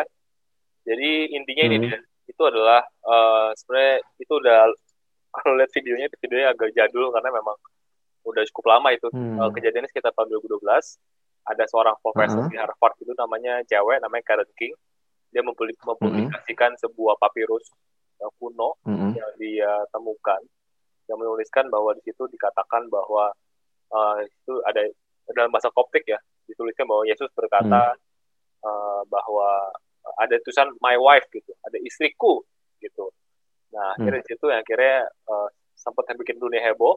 Jadi intinya ini Hmm. dia, itu adalah eh sebenarnya itu udah kalau lihat videonya itu videonya agak jadul karena memang udah cukup lama itu. Hmm. Eh, kejadiannya sekitar tahun 2012. Ada seorang profesor Uh-huh. di Harvard itu namanya cewek namanya Karen King. Dia mempublik- mempublikasikan sebuah papirus eh, kuno Mm-mm. yang dia temukan yang menuliskan bahwa di situ dikatakan bahwa eh, itu ada dalam bahasa Koptik ya dituliskan bahwa Yesus berkata eh, bahwa ada tulisan my wife gitu. Ada istriku gitu. Nah akhirnya di situ yang akhirnya eh, sempat bikin dunia heboh.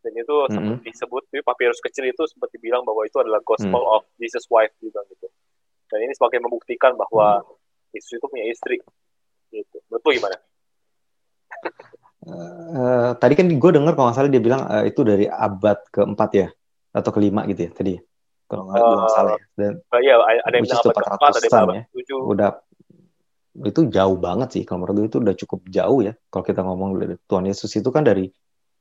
Dan itu sempat disebut di papirus kecil itu sempat dibilang bahwa itu adalah gospel of Jesus wife juga gitu. Dan ini sebagai membuktikan bahwa Yesus itu punya istri gitu. Betul gimana? Eh, tadi kan gue dengar kalau nggak salah dia bilang eh, itu dari abad keempat ya atau kelima gitu ya tadi kalau nggak nggak salah ya. dan Uh, iya, ada yang bilang abad keempat, ada yang 400-an abad ya. udah itu jauh banget sih. Kalau menurut gue itu udah cukup jauh ya. Kalau kita ngomong Tuhan Yesus itu kan dari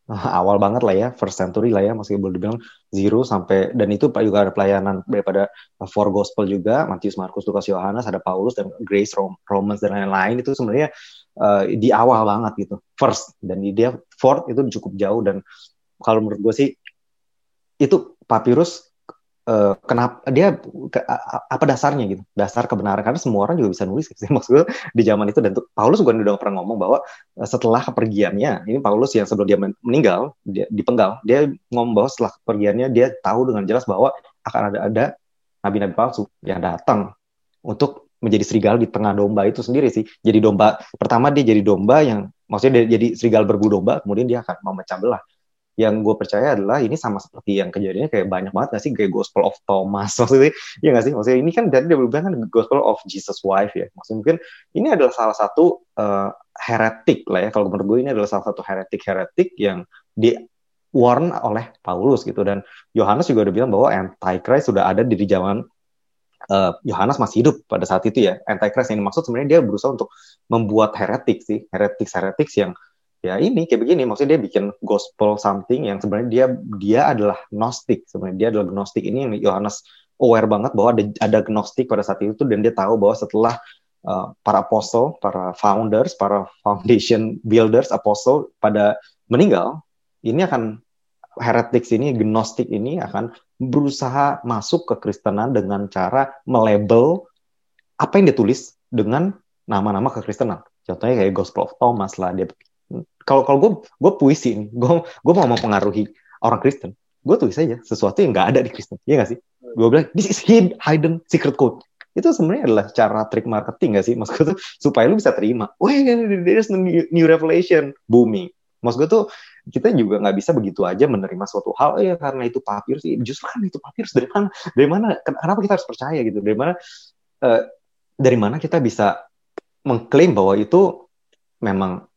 awal banget lah ya. First century lah ya masih boleh dibilang zero sampai dan itu juga ada pelayanan daripada four gospel juga. Matius Markus Lukas Yohanes ada Paulus dan Grace Rom Romans dan lain-lain. Itu sebenarnya uh, di awal banget gitu. First. Dan di dia fourth itu cukup jauh. Dan kalau menurut gue sih itu papirus uh, kenapa dia ke, apa dasarnya gitu? Dasar kebenaran karena semua orang juga bisa nulis sih. Maksud gue di zaman itu dan Paulus juga udah pernah ngomong bahwa uh, setelah kepergiannya ini Paulus yang sebelum dia meninggal dia dipenggal dia ngomong bahwa setelah kepergiannya dia tahu dengan jelas bahwa akan ada ada nabi-nabi palsu yang datang untuk menjadi serigala di tengah domba itu sendiri sih. Jadi domba pertama dia jadi domba yang maksudnya dia jadi serigala berbulu domba kemudian dia akan memecah belah yang gue percaya adalah ini sama seperti yang kejadiannya kayak banyak banget gak sih? Kayak Gospel of Thomas. Maksudnya ya gak sih? Maksudnya ini kan dari dia kan Gospel of Jesus wife ya. Maksudnya mungkin ini adalah salah satu uh, heretik lah ya. Kalau menurut gue ini adalah salah satu heretik heretik yang di warn oleh Paulus gitu. Dan Yohanes juga udah bilang bahwa antichrist sudah ada di zaman Yohanes uh, masih hidup pada saat itu ya. Antichrist yang dimaksud sebenarnya dia berusaha untuk membuat heretik sih. Heretik heretik yang ya ini kayak begini maksudnya dia bikin gospel something yang sebenarnya dia dia adalah gnostik. Sebenarnya dia adalah gnostik. Ini yang Yohanes aware banget bahwa ada ada gnostik pada saat itu dan dia tahu bahwa setelah uh, para apostle para founders para foundation builders apostle pada meninggal ini akan heretics ini gnostik ini akan berusaha masuk ke Kristenan dengan cara melabel apa yang ditulis dengan nama-nama kekristenan. Contohnya kayak Gospel of Thomas lah dia kalau kalau gue gue puisi nih gue gue mau mempengaruhi orang Kristen gue tulis aja sesuatu yang nggak ada di Kristen ya nggak sih? Gue bilang this is hidden hidden secret code. Itu sebenarnya adalah cara trik marketing gak sih? Maksud gue tuh supaya lu bisa terima wah there's new, new revelation booming. Maksud gue tuh kita juga nggak bisa begitu aja menerima suatu hal ya karena itu papirus justru kan itu papirus dari mana dari mana kenapa kita harus percaya gitu? Dari mana uh, dari mana kita bisa mengklaim bahwa itu memang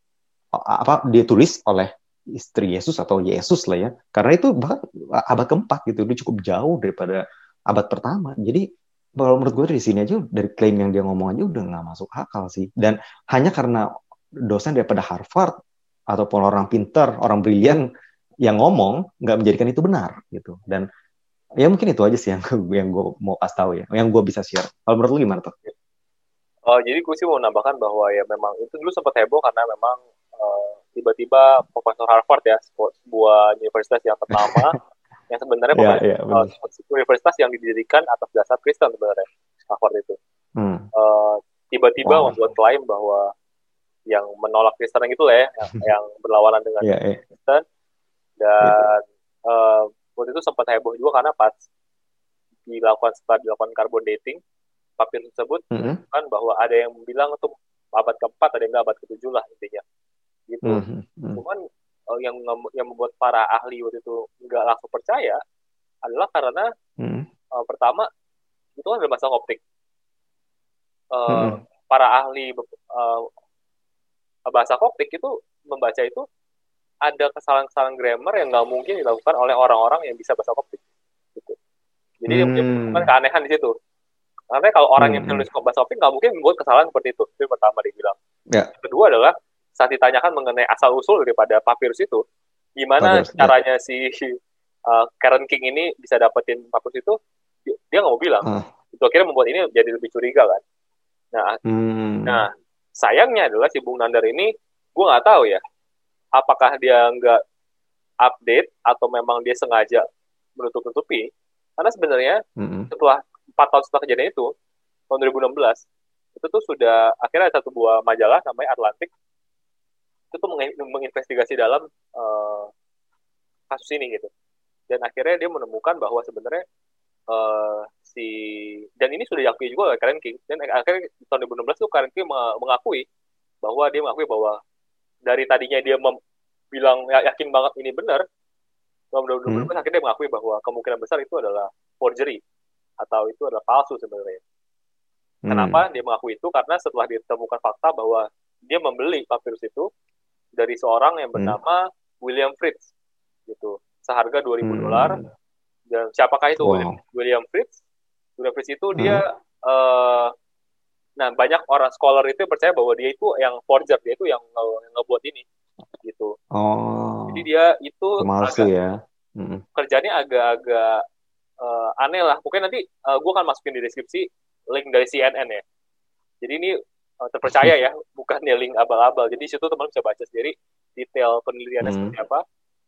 apa dia tulis oleh istri Yesus atau Yesus lah ya. Karena itu bahkan abad keempat gitu dia cukup jauh daripada abad pertama. Jadi kalau menurut gue dari sini aja dari klaim yang dia ngomong aja udah nggak masuk akal sih. Dan hanya karena dosen daripada Harvard ataupun orang pinter orang brilian yang ngomong nggak menjadikan itu benar gitu. Dan ya mungkin itu aja sih yang yang gue mau kasih tahu ya yang gue bisa share. Kalau menurut lu gimana tuh? Uh, jadi gue sih mau nambahkan bahwa ya memang itu dulu sempat heboh karena memang tiba-tiba uh, profesor Harvard ya sebuah universitas yang ternama yang sebenarnya yeah, yeah, uh, universitas yang didirikan atas dasar Kristen sebenarnya Harvard itu hmm. uh, tiba-tiba Wow. membuat klaim bahwa yang menolak Kristen gitu lah ya, yang, yang berlawanan dengan Iya, iya. Kristen dan eh, waktu itu sempat heboh juga karena pas dilakukan setelah dilakukan carbon dating papir tersebut Mhm, kan bahwa ada yang bilang itu abad keempat ada yang nggak abad ketujuh lah intinya gitu mhm, mhm. cuman eh, yang yang membuat para ahli waktu itu nggak langsung percaya adalah karena Mhm, eh, pertama itu kan ada masalah optik Eh, Mhm. para ahli eh, bahasa koptik itu membaca itu ada kesalahan-kesalahan grammar yang nggak mungkin dilakukan oleh orang-orang yang bisa bahasa koptik gitu. Jadi Hmm. menemukan keanehan di situ. Karena kalau orang yang Hmm. menulis bahasa koptik nggak mungkin membuat kesalahan seperti itu. Itu yang pertama dibilang. Ya. Yang kedua adalah saat ditanyakan mengenai asal usul daripada papirus itu, gimana Papyrus, ya. caranya si uh, Karen King ini bisa dapetin papirus itu, dia nggak mau bilang. Ah. Itu akhirnya membuat ini jadi lebih curiga kan. Nah, Hmm. Nah, sayangnya adalah si Bung Nandar ini, gue nggak tahu ya, apakah dia nggak update atau memang dia sengaja menutup-nutupi. Karena sebenarnya Mhm. setelah empat tahun setelah kejadian itu, tahun 2016, itu tuh sudah akhirnya ada satu buah majalah namanya Atlantic, itu tuh meng- menginvestigasi dalam eh, kasus ini gitu. Dan akhirnya dia menemukan bahwa sebenarnya eh, si dan ini sudah diakui juga oleh Karen King dan akhirnya tahun 2016 tuh Karen King meng- mengakui bahwa dia mengakui bahwa dari tadinya dia mem- bilang ya- yakin banget ini benar tahun 2016 akhirnya dia mengakui bahwa kemungkinan besar itu adalah forgery atau itu adalah palsu sebenarnya. Hmm. Kenapa dia mengakui itu? Karena setelah ditemukan fakta bahwa dia membeli papirus itu dari seorang yang bernama William Fritz, gitu, seharga 2.000 Hmm. dolar. Dan siapakah itu Wow. William, William Fritz? William Fritz itu dia, eh, nah banyak orang scholar itu percaya bahwa dia itu yang forger, dia itu yang, yang ngebuat ini, gitu. Oh. Jadi dia itu agak- ya. Mhm. kerjanya agak-agak eh, aneh lah. Mungkin nanti gue akan masukin di deskripsi link dari CNN ya. Jadi ini eh, terpercaya ya, bukan ya link abal-abal. Jadi situ teman bisa baca sendiri detail penelitiannya Hmm. seperti apa.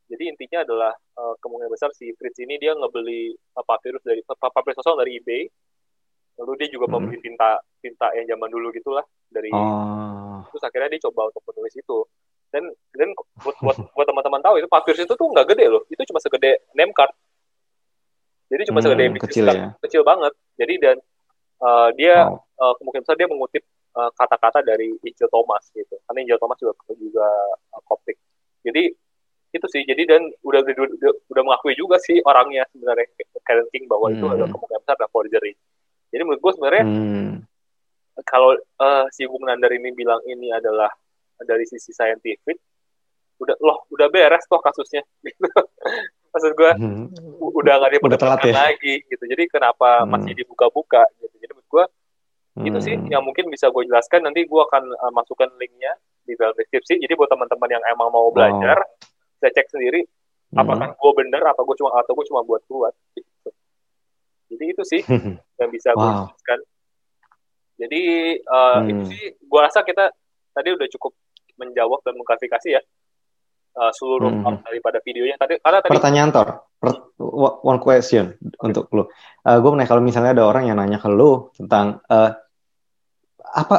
Jadi intinya adalah eh, kemungkinan besar si Fritz ini dia ngebeli eh, papirus dari pa- papirus kosong dari eBay. Lalu dia juga Hmm. membeli tinta tinta yang zaman dulu gitulah dari Oh. terus akhirnya dia coba untuk menulis itu dan dan buat buat, buat teman-teman tahu itu papyrus itu tuh nggak gede loh itu cuma segede name card jadi cuma Hmm, segede kecil ya. kecil banget jadi dan uh, dia Wow. uh, kemungkinan besar dia mengutip uh, kata-kata dari Injil Thomas gitu karena Injil Thomas juga juga uh, koptik jadi itu sih jadi dan udah udah, udah, udah mengakui juga sih orangnya sebenarnya Karen King bahwa itu Hmm. ada kemungkinan besar ada forgery jadi menurut gue sebenarnya Hmm. kalau eh, si Bung Nandar ini bilang ini adalah dari sisi saintifik, udah loh udah beres toh kasusnya. Gitu. Maksud gue Hmm. udah telat diperdebatkan ya? lagi gitu. Jadi kenapa Hmm. masih dibuka-buka gitu. Jadi menurut gue itu sih Hmm. yang mungkin bisa gue jelaskan. Nanti gue akan eh, masukkan linknya di dalam deskripsi. Jadi buat teman-teman yang emang mau belajar, bisa cek sendiri Hmm. apakah gue bener apa gue cuma atau gue cuma buat buat. Gitu. Jadi itu sih yang bisa gue Wow. jelaskan. Jadi eh, Hmm. itu sih, gue rasa kita tadi udah cukup menjawab dan mengklarifikasi ya eh, seluruh Hmm. daripada videonya. Tadi karena tadi Pertanyaan Tor, Per- one question untuk lu. gue menanya kalau misalnya ada orang yang nanya ke lu tentang eh, apa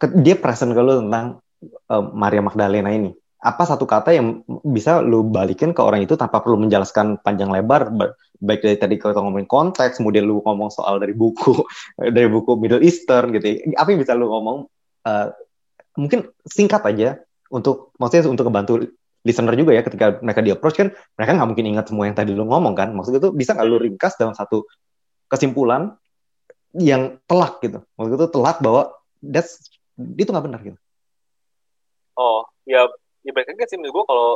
ke- dia present ke lu tentang eh, Maria Magdalena ini. Apa satu kata yang bisa lu balikin ke orang itu tanpa perlu menjelaskan panjang lebar, ba- baik dari tadi kita ngomongin konteks, kemudian lu ngomong soal dari buku dari buku Middle Eastern gitu. Apa yang bisa lu ngomong? eh, mungkin singkat aja untuk maksudnya untuk membantu listener juga ya ketika mereka di approach kan mereka nggak mungkin ingat semua yang tadi lu ngomong kan maksudnya itu bisa nggak lu ringkas dalam satu kesimpulan yang telak gitu maksud itu telat bahwa that's itu nggak benar gitu oh ya ya baik lagi sih menurut gue kalau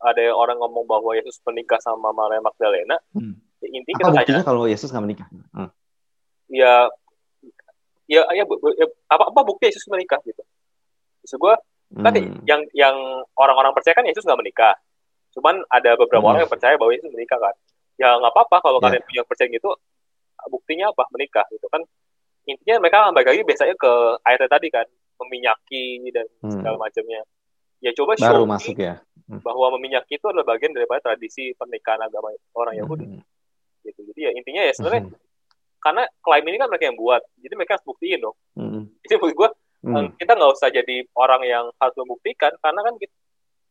ada orang ngomong bahwa Yesus menikah sama Maria Magdalena, Hmm. ya intinya apa kita tanya kalau Yesus nggak menikah Hmm. ya ya ya, ya, apa apa bukti Yesus menikah gitu. Maksud gue kan Hmm. yang yang orang-orang percaya kan Yesus nggak menikah. Cuman ada beberapa Hmm. orang yang percaya bahwa Yesus menikah kan. Ya nggak apa-apa kalau Ya. kalian punya percaya gitu. Buktinya apa menikah gitu kan? Intinya mereka balik lagi biasanya ke ayatnya tadi kan, meminyaki dan Hmm. segala macamnya. Ya coba baru masuk ya bahwa meminyaki itu adalah bagian daripada tradisi pernikahan agama orang Yahudi Hmm. gitu. Jadi ya intinya ya sebenarnya karena klaim ini kan mereka yang buat, jadi mereka harus buktiin dong. Hmm. Jadi menurut gue hmm. kita nggak usah jadi orang yang harus membuktikan karena kan kita,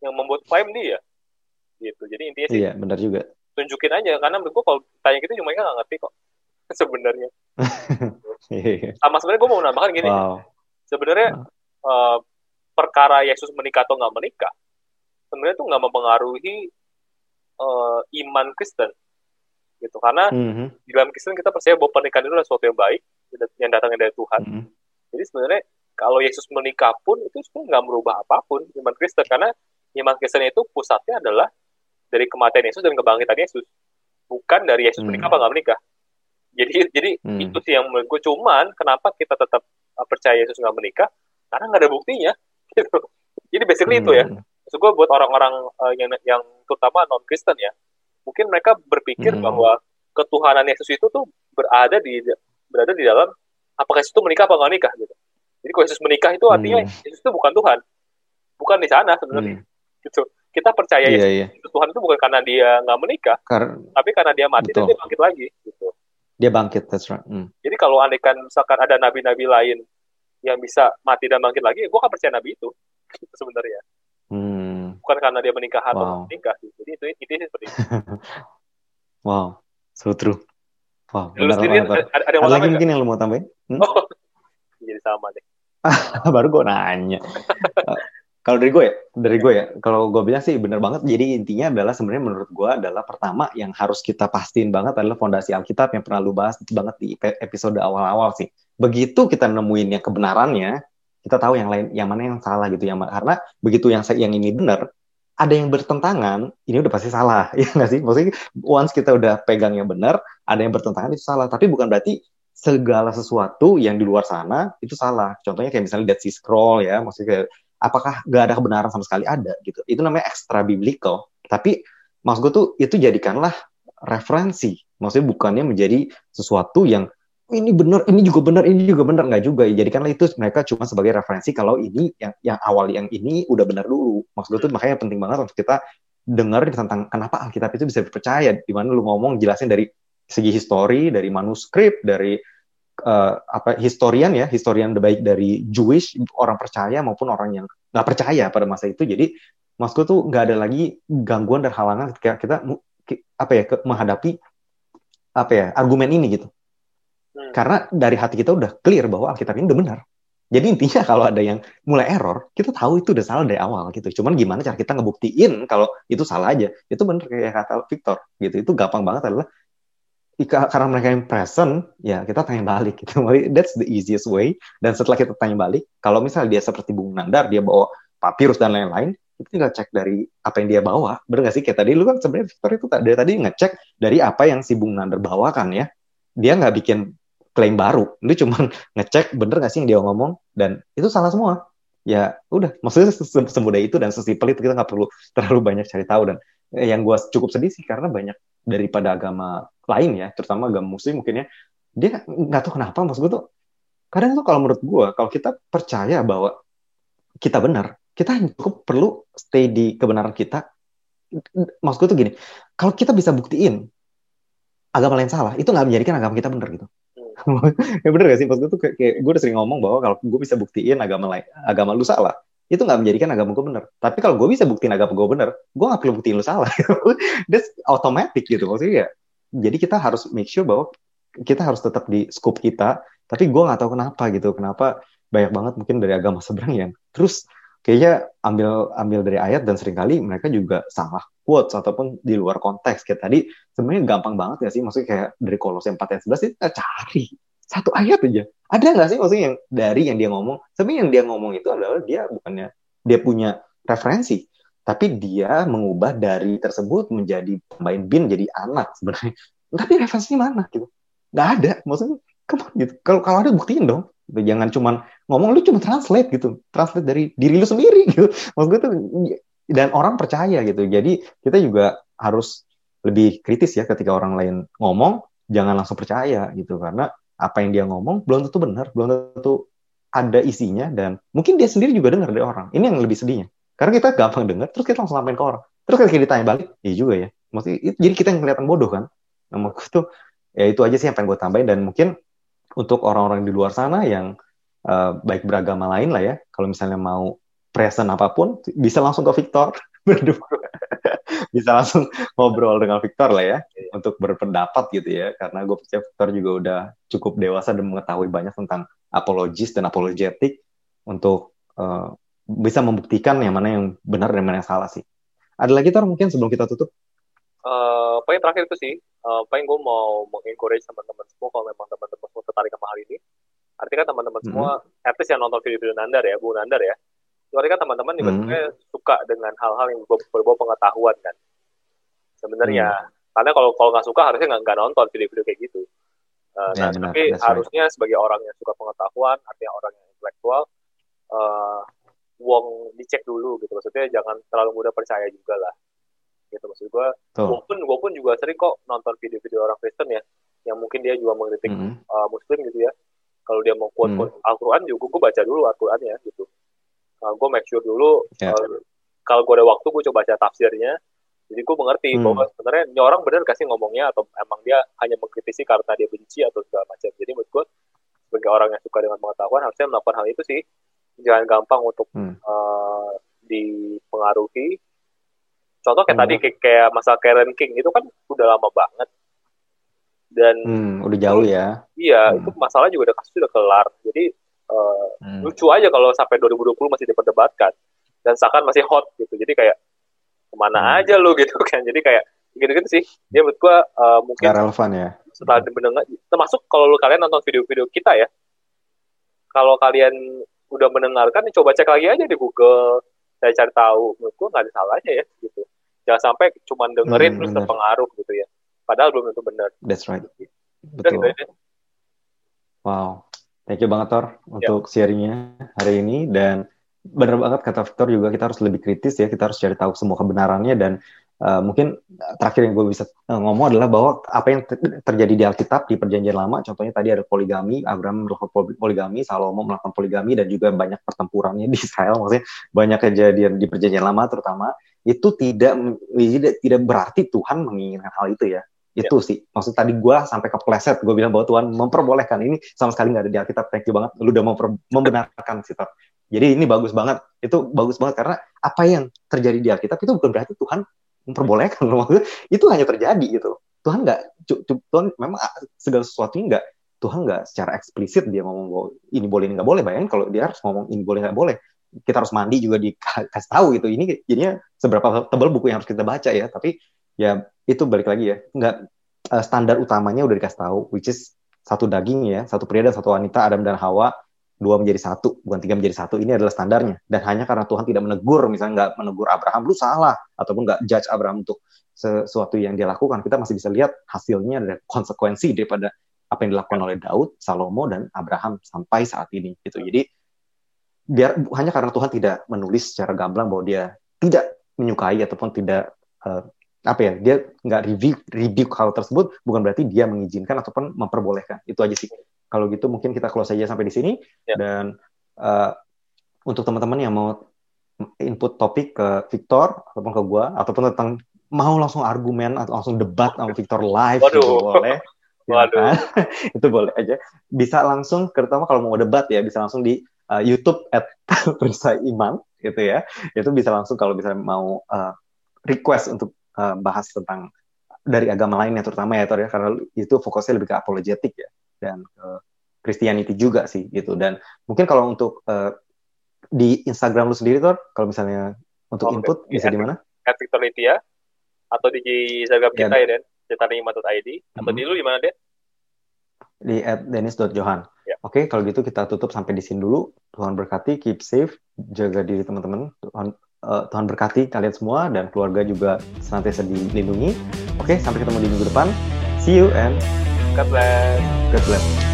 yang membuat klaim dia gitu jadi intinya sih iya benar juga tunjukin aja karena menurut gue kalau tanya gitu cuma mereka nggak ngerti kok sebenarnya. Iya. sama sebenarnya gue mau menambahkan gini. Wow. Sebenarnya uh, perkara Yesus menikah atau nggak menikah sebenarnya itu nggak mempengaruhi uh, iman Kristen. Gitu karena Mhm. di dalam Kristen kita percaya bahwa pernikahan itu adalah sesuatu yang baik yang datangnya dari Tuhan. Mhm. jadi sebenarnya kalau Yesus menikah pun itu sebenarnya nggak merubah apa pun iman Kristen. Karena iman Kristen itu pusatnya adalah dari kematian Yesus dan kebangkitan Yesus. Bukan dari Yesus Hmm. menikah apa nggak menikah jadi jadi Hmm. itu sih yang menurut gue cuman kenapa kita tetap uh, percaya Yesus nggak menikah karena nggak ada buktinya gitu jadi basically itu ya Hmm. maksud gue buat orang-orang uh, yang yang terutama non Kristen ya mungkin mereka berpikir Hmm. bahwa ketuhanan Yesus itu tuh berada di berada di dalam apakah Yesus itu menikah apa nggak nikah gitu jadi kalau Yesus menikah itu artinya Hmm. Yesus itu bukan Tuhan bukan di sana sebenarnya Hmm. gitu kita percaya Iya, Yesus iya. itu Tuhan itu bukan karena dia nggak menikah Karena tapi karena dia mati dan Betul. dia bangkit lagi gitu dia bangkit, that's right. Hmm. jadi kalau andaikan misalkan ada nabi-nabi lain yang bisa mati dan bangkit lagi gue akan percaya nabi itu sebenarnya Hmm. bukan karena dia menikah atau Wow. menikah jadi itu itu seperti itu Wow, so true. Wow, lu benar sendiri ada, ada, yang Ada lagi mungkin yang lu mau tambahin? Hmm? oh jadi sama deh Baru gue nanya. Kalau dari gue ya, dari gue ya, kalau gue bilang sih bener banget. Jadi intinya adalah sebenarnya menurut gue adalah pertama yang harus kita pastiin banget adalah fondasi Alkitab yang pernah lu bahas banget di episode awal-awal sih. Begitu kita nemuin yang kebenarannya, kita tahu yang lain, yang mana yang salah gitu. Yang karena begitu yang yang ini benar, ada yang bertentangan, ini udah pasti salah, ya nggak sih? Maksudnya once kita udah pegang yang benar, ada yang bertentangan itu salah. Tapi bukan berarti segala sesuatu yang di luar sana itu salah. Contohnya kayak misalnya Dead Sea Scroll ya, maksudnya kayak apakah gak ada kebenaran sama sekali ada gitu. Itu namanya extra biblical. Tapi maksud gue tuh itu jadikanlah referensi. Maksudnya bukannya menjadi sesuatu yang "Oh, ini benar, ini juga benar, ini juga benar nggak juga. Jadikanlah itu mereka cuma sebagai referensi kalau ini yang yang awal yang ini udah benar dulu. Maksud gue tuh makanya penting banget untuk kita dengar tentang kenapa Alkitab itu bisa dipercaya. Di mana lu ngomong jelasin dari segi histori, dari manuskrip, dari eh, apa historian ya, historian baik dari Jewish orang percaya maupun orang yang nggak percaya pada masa itu. Jadi maksudku tuh nggak ada lagi gangguan dan halangan ketika kita apa ya ke- menghadapi apa ya argumen ini gitu. Hmm. Karena dari hati kita udah clear bahwa Alkitab ini udah benar. Jadi intinya kalau ada yang mulai error, kita tahu itu udah salah dari awal gitu. Cuman gimana cara kita ngebuktiin kalau itu salah aja. Itu bener kayak kata Victor gitu. Itu gampang banget adalah karena mereka yang present, ya kita tanya balik gitu. That's the easiest way. Dan setelah kita tanya balik, kalau misalnya dia seperti Bung Nandar, dia bawa papirus dan lain-lain, kita tinggal cek dari apa yang dia bawa. Bener gak sih? Kayak tadi, lu kan sebenarnya Victor itu dari tadi ngecek dari apa yang si Bung Nandar bawakan ya. Dia nggak bikin klaim baru. Lu cuma ngecek bener gak sih yang dia ngomong, dan itu salah semua. Ya udah, maksudnya se- se- semudah itu dan sesimpel itu kita nggak perlu terlalu banyak cari tahu. Dan eh, yang gue cukup sedih sih karena banyak daripada agama lain ya, terutama agama muslim mungkin ya, dia nggak tahu kenapa maksud gue tuh kadang tuh kalau menurut gue kalau kita percaya bahwa kita benar, kita cukup perlu stay di kebenaran kita. Maksud gue tuh gini, kalau kita bisa buktiin agama lain salah, itu nggak menjadikan agama kita benar gitu. ya bener gak sih? Maksud gue tuh kayak, kayak gue udah sering ngomong bahwa kalau gue bisa buktiin agama lain, agama lu salah, itu nggak menjadikan agama gue benar. Tapi kalau gue bisa buktiin agama gue benar, gue nggak perlu buktiin lu salah. That's automatic gitu maksudnya ya. Jadi kita harus make sure bahwa kita harus tetap di scope kita. Tapi gue nggak tahu kenapa gitu, kenapa banyak banget mungkin dari agama seberang yang terus kayaknya ambil ambil dari ayat dan sering kali mereka juga salah quotes ataupun di luar konteks. Kayak tadi sebenarnya gampang banget ya sih? Maksudnya kayak dari Kolose 4 ayat 11 itu kita cari satu ayat aja. Ada nggak sih maksudnya yang dari yang dia ngomong? Sebenarnya yang dia ngomong itu adalah dia bukannya dia punya referensi tapi dia mengubah dari tersebut menjadi pemain bin jadi anak sebenarnya. Tapi referensinya mana gitu? Nggak ada. Maksudnya on, gitu. Kalau kalau ada buktiin dong. Jangan cuman ngomong lu cuma translate gitu. Translate dari diri lu sendiri gitu. Maksud gue tuh dan orang percaya gitu. Jadi kita juga harus lebih kritis ya ketika orang lain ngomong jangan langsung percaya gitu. Karena apa yang dia ngomong belum tentu benar belum tentu ada isinya dan mungkin dia sendiri juga dengar dari orang. Ini yang lebih sedihnya karena kita gampang dengar terus kita langsung sampein ke orang. Terus ketika ditanya balik iya juga ya. Maksudnya itu, jadi kita yang kelihatan bodoh kan? Nah maksud tuh ya itu aja sih yang pengen gue tambahin. Dan mungkin untuk orang-orang di luar sana yang uh, baik beragama lain lah ya. Kalau misalnya mau present apa pun, bisa langsung ke Victor. Berdua. bisa langsung ngobrol dengan Victor lah ya untuk berpendapat gitu ya. Karena gue percaya Victor juga udah cukup dewasa dan mengetahui banyak tentang apologis dan apologetik untuk uh, bisa membuktikan yang mana yang benar dan mana yang salah sih. Ada lagi Tor mungkin sebelum kita tutup? Uh, paling terakhir itu sih, uh, paling gue mau mengencourage teman-teman semua kalau memang teman-teman semua tertarik sama hal ini. Artinya kan teman-teman mm -hmm. semua, at least yang nonton video-video Nandar ya, Bu Nandar ya, Soalnya kan teman-teman juga mm -hmm. suka dengan hal-hal yang berbau pengetahuan kan. Sebenarnya, mm. karena kalau kalau nggak suka harusnya nggak nonton video-video kayak gitu. Uh, yeah, nah, tapi harusnya right. sebagai orang yang suka pengetahuan, artinya orang yang intelektual, uh, wong dicek dulu gitu. Maksudnya jangan terlalu mudah percaya juga lah. Gitu maksud gue. Gue pun gue pun juga sering kok nonton video-video orang Kristen ya, yang mungkin dia juga mengkritik mm -hmm. uh, Muslim gitu ya. Kalau dia mau quote, -quote mm. Al-Quran juga gue baca dulu Al-Quran ya gitu uh, gue make sure dulu yeah. uh, kalau gue ada waktu gue coba baca tafsirnya jadi gue mengerti hmm. bahwa sebenarnya ini orang benar kasih ngomongnya atau emang dia hanya mengkritisi karena dia benci atau segala macam jadi menurut gue sebagai orang yang suka dengan pengetahuan harusnya melakukan hal itu sih jangan gampang untuk hmm. uh, dipengaruhi. Contoh kayak hmm. tadi kayak, kayak masalah Karen King itu kan udah lama banget. Dan hmm, udah jauh ya. iya hmm. itu masalah juga udah kasus udah kelar. Jadi uh, hmm. lucu aja kalau sampai 2020 masih diperdebatkan. Dan seakan masih hot gitu. Jadi kayak ke mana hmm. aja lu? gitu kan. Jadi kayak gitu-gitu sih. Dia menurut gua uh, mungkin Gak relevan ya. setelah mendengar termasuk kalau lu kalian nonton video-video kita ya. Kalau kalian udah mendengarkan coba cek lagi aja di Google. Saya cari tahu. Menurut gua nggak ada salahnya ya gitu. Jangan sampai cuma dengerin hmm, terus bener. terpengaruh gitu ya. Padahal belum tentu benar. That's right. Betul. Wow. Thank you banget Thor untuk sharingnya hari ini. Dan benar banget kata Victor juga kita harus lebih kritis ya. Kita harus cari tahu semua kebenarannya dan uh, mungkin terakhir yang gue bisa uh, ngomong adalah bahwa apa yang terjadi di Alkitab di Perjanjian Lama contohnya tadi ada poligami Abraham melakukan poligami Salomo melakukan poligami dan juga banyak pertempurannya di Israel. Maksudnya banyak kejadian di Perjanjian Lama terutama. Itu tidak tidak tidak berarti Tuhan menginginkan hal itu ya. Itu yeah. sih. Maksud tadi gue sampai kepleset gue bilang bahwa Tuhan memperbolehkan. Ini sama sekali nggak ada di Alkitab. Thank you banget. Lu udah memper, membenarkan sih jadi ini bagus banget. Itu bagus banget karena apa yang terjadi di Alkitab itu bukan berarti Tuhan memperbolehkan. Itu hanya terjadi gitu. Tuhan nggak Tuhan memang segala sesuatu nggak Tuhan nggak secara eksplisit dia ngomong bahwa ini boleh ini nggak boleh. Bayangin kalau dia harus ngomong ini boleh nggak boleh. Kita harus mandi juga dikasih tahu gitu. Ini jadinya seberapa tebal buku yang harus kita baca ya. Tapi ya itu balik lagi ya. Nggak uh, standar utamanya udah dikasih tahu which is satu daging ya satu pria dan satu wanita Adam dan Hawa dua menjadi satu bukan tiga menjadi satu ini adalah standarnya. Dan hanya karena Tuhan tidak menegur misalnya nggak menegur Abraham lu salah. Ataupun nggak judge Abraham untuk sesuatu yang dia lakukan. Kita masih bisa lihat hasilnya ada konsekuensi daripada apa yang dilakukan oleh Daud, Salomo dan Abraham sampai saat ini gitu. Jadi biar hanya karena Tuhan tidak menulis secara gamblang bahwa dia tidak menyukai ataupun tidak uh, apa ya dia nggak review review hal tersebut bukan berarti dia mengizinkan ataupun memperbolehkan. Itu aja sih kalau gitu mungkin kita close saja sampai di sini ya. dan uh, untuk teman-teman yang mau input topik ke Victor ataupun ke gua ataupun tentang mau langsung argumen atau langsung debat sama Victor live Waduh. gitu boleh ya Waduh. Kan? itu boleh aja bisa langsung terutama kalau mau debat ya bisa langsung di uh, YouTube at Iman gitu ya itu bisa langsung kalau bisa mau uh, request untuk uh, bahas tentang dari agama lainnya terutama ya Tor ya karena itu fokusnya lebih ke apologetik ya dan ke Christianity juga sih gitu dan mungkin kalau untuk uh, di Instagram lu sendiri Tor kalau misalnya untuk oh, input okay. bisa di mana? At Victor Litia atau di Instagram kita ya, ya Den cetarima.id atau mm-hmm. di lu di mana Den? Di at dennis.johan. Ya. Oke, okay, kalau gitu kita tutup sampai di sini dulu. Tuhan berkati, keep safe, jaga diri teman-teman. Tuhan uh, Tuhan berkati kalian semua dan keluarga juga senantiasa dilindungi. Oke, sampai ketemu di minggu depan. See you and rất là rất là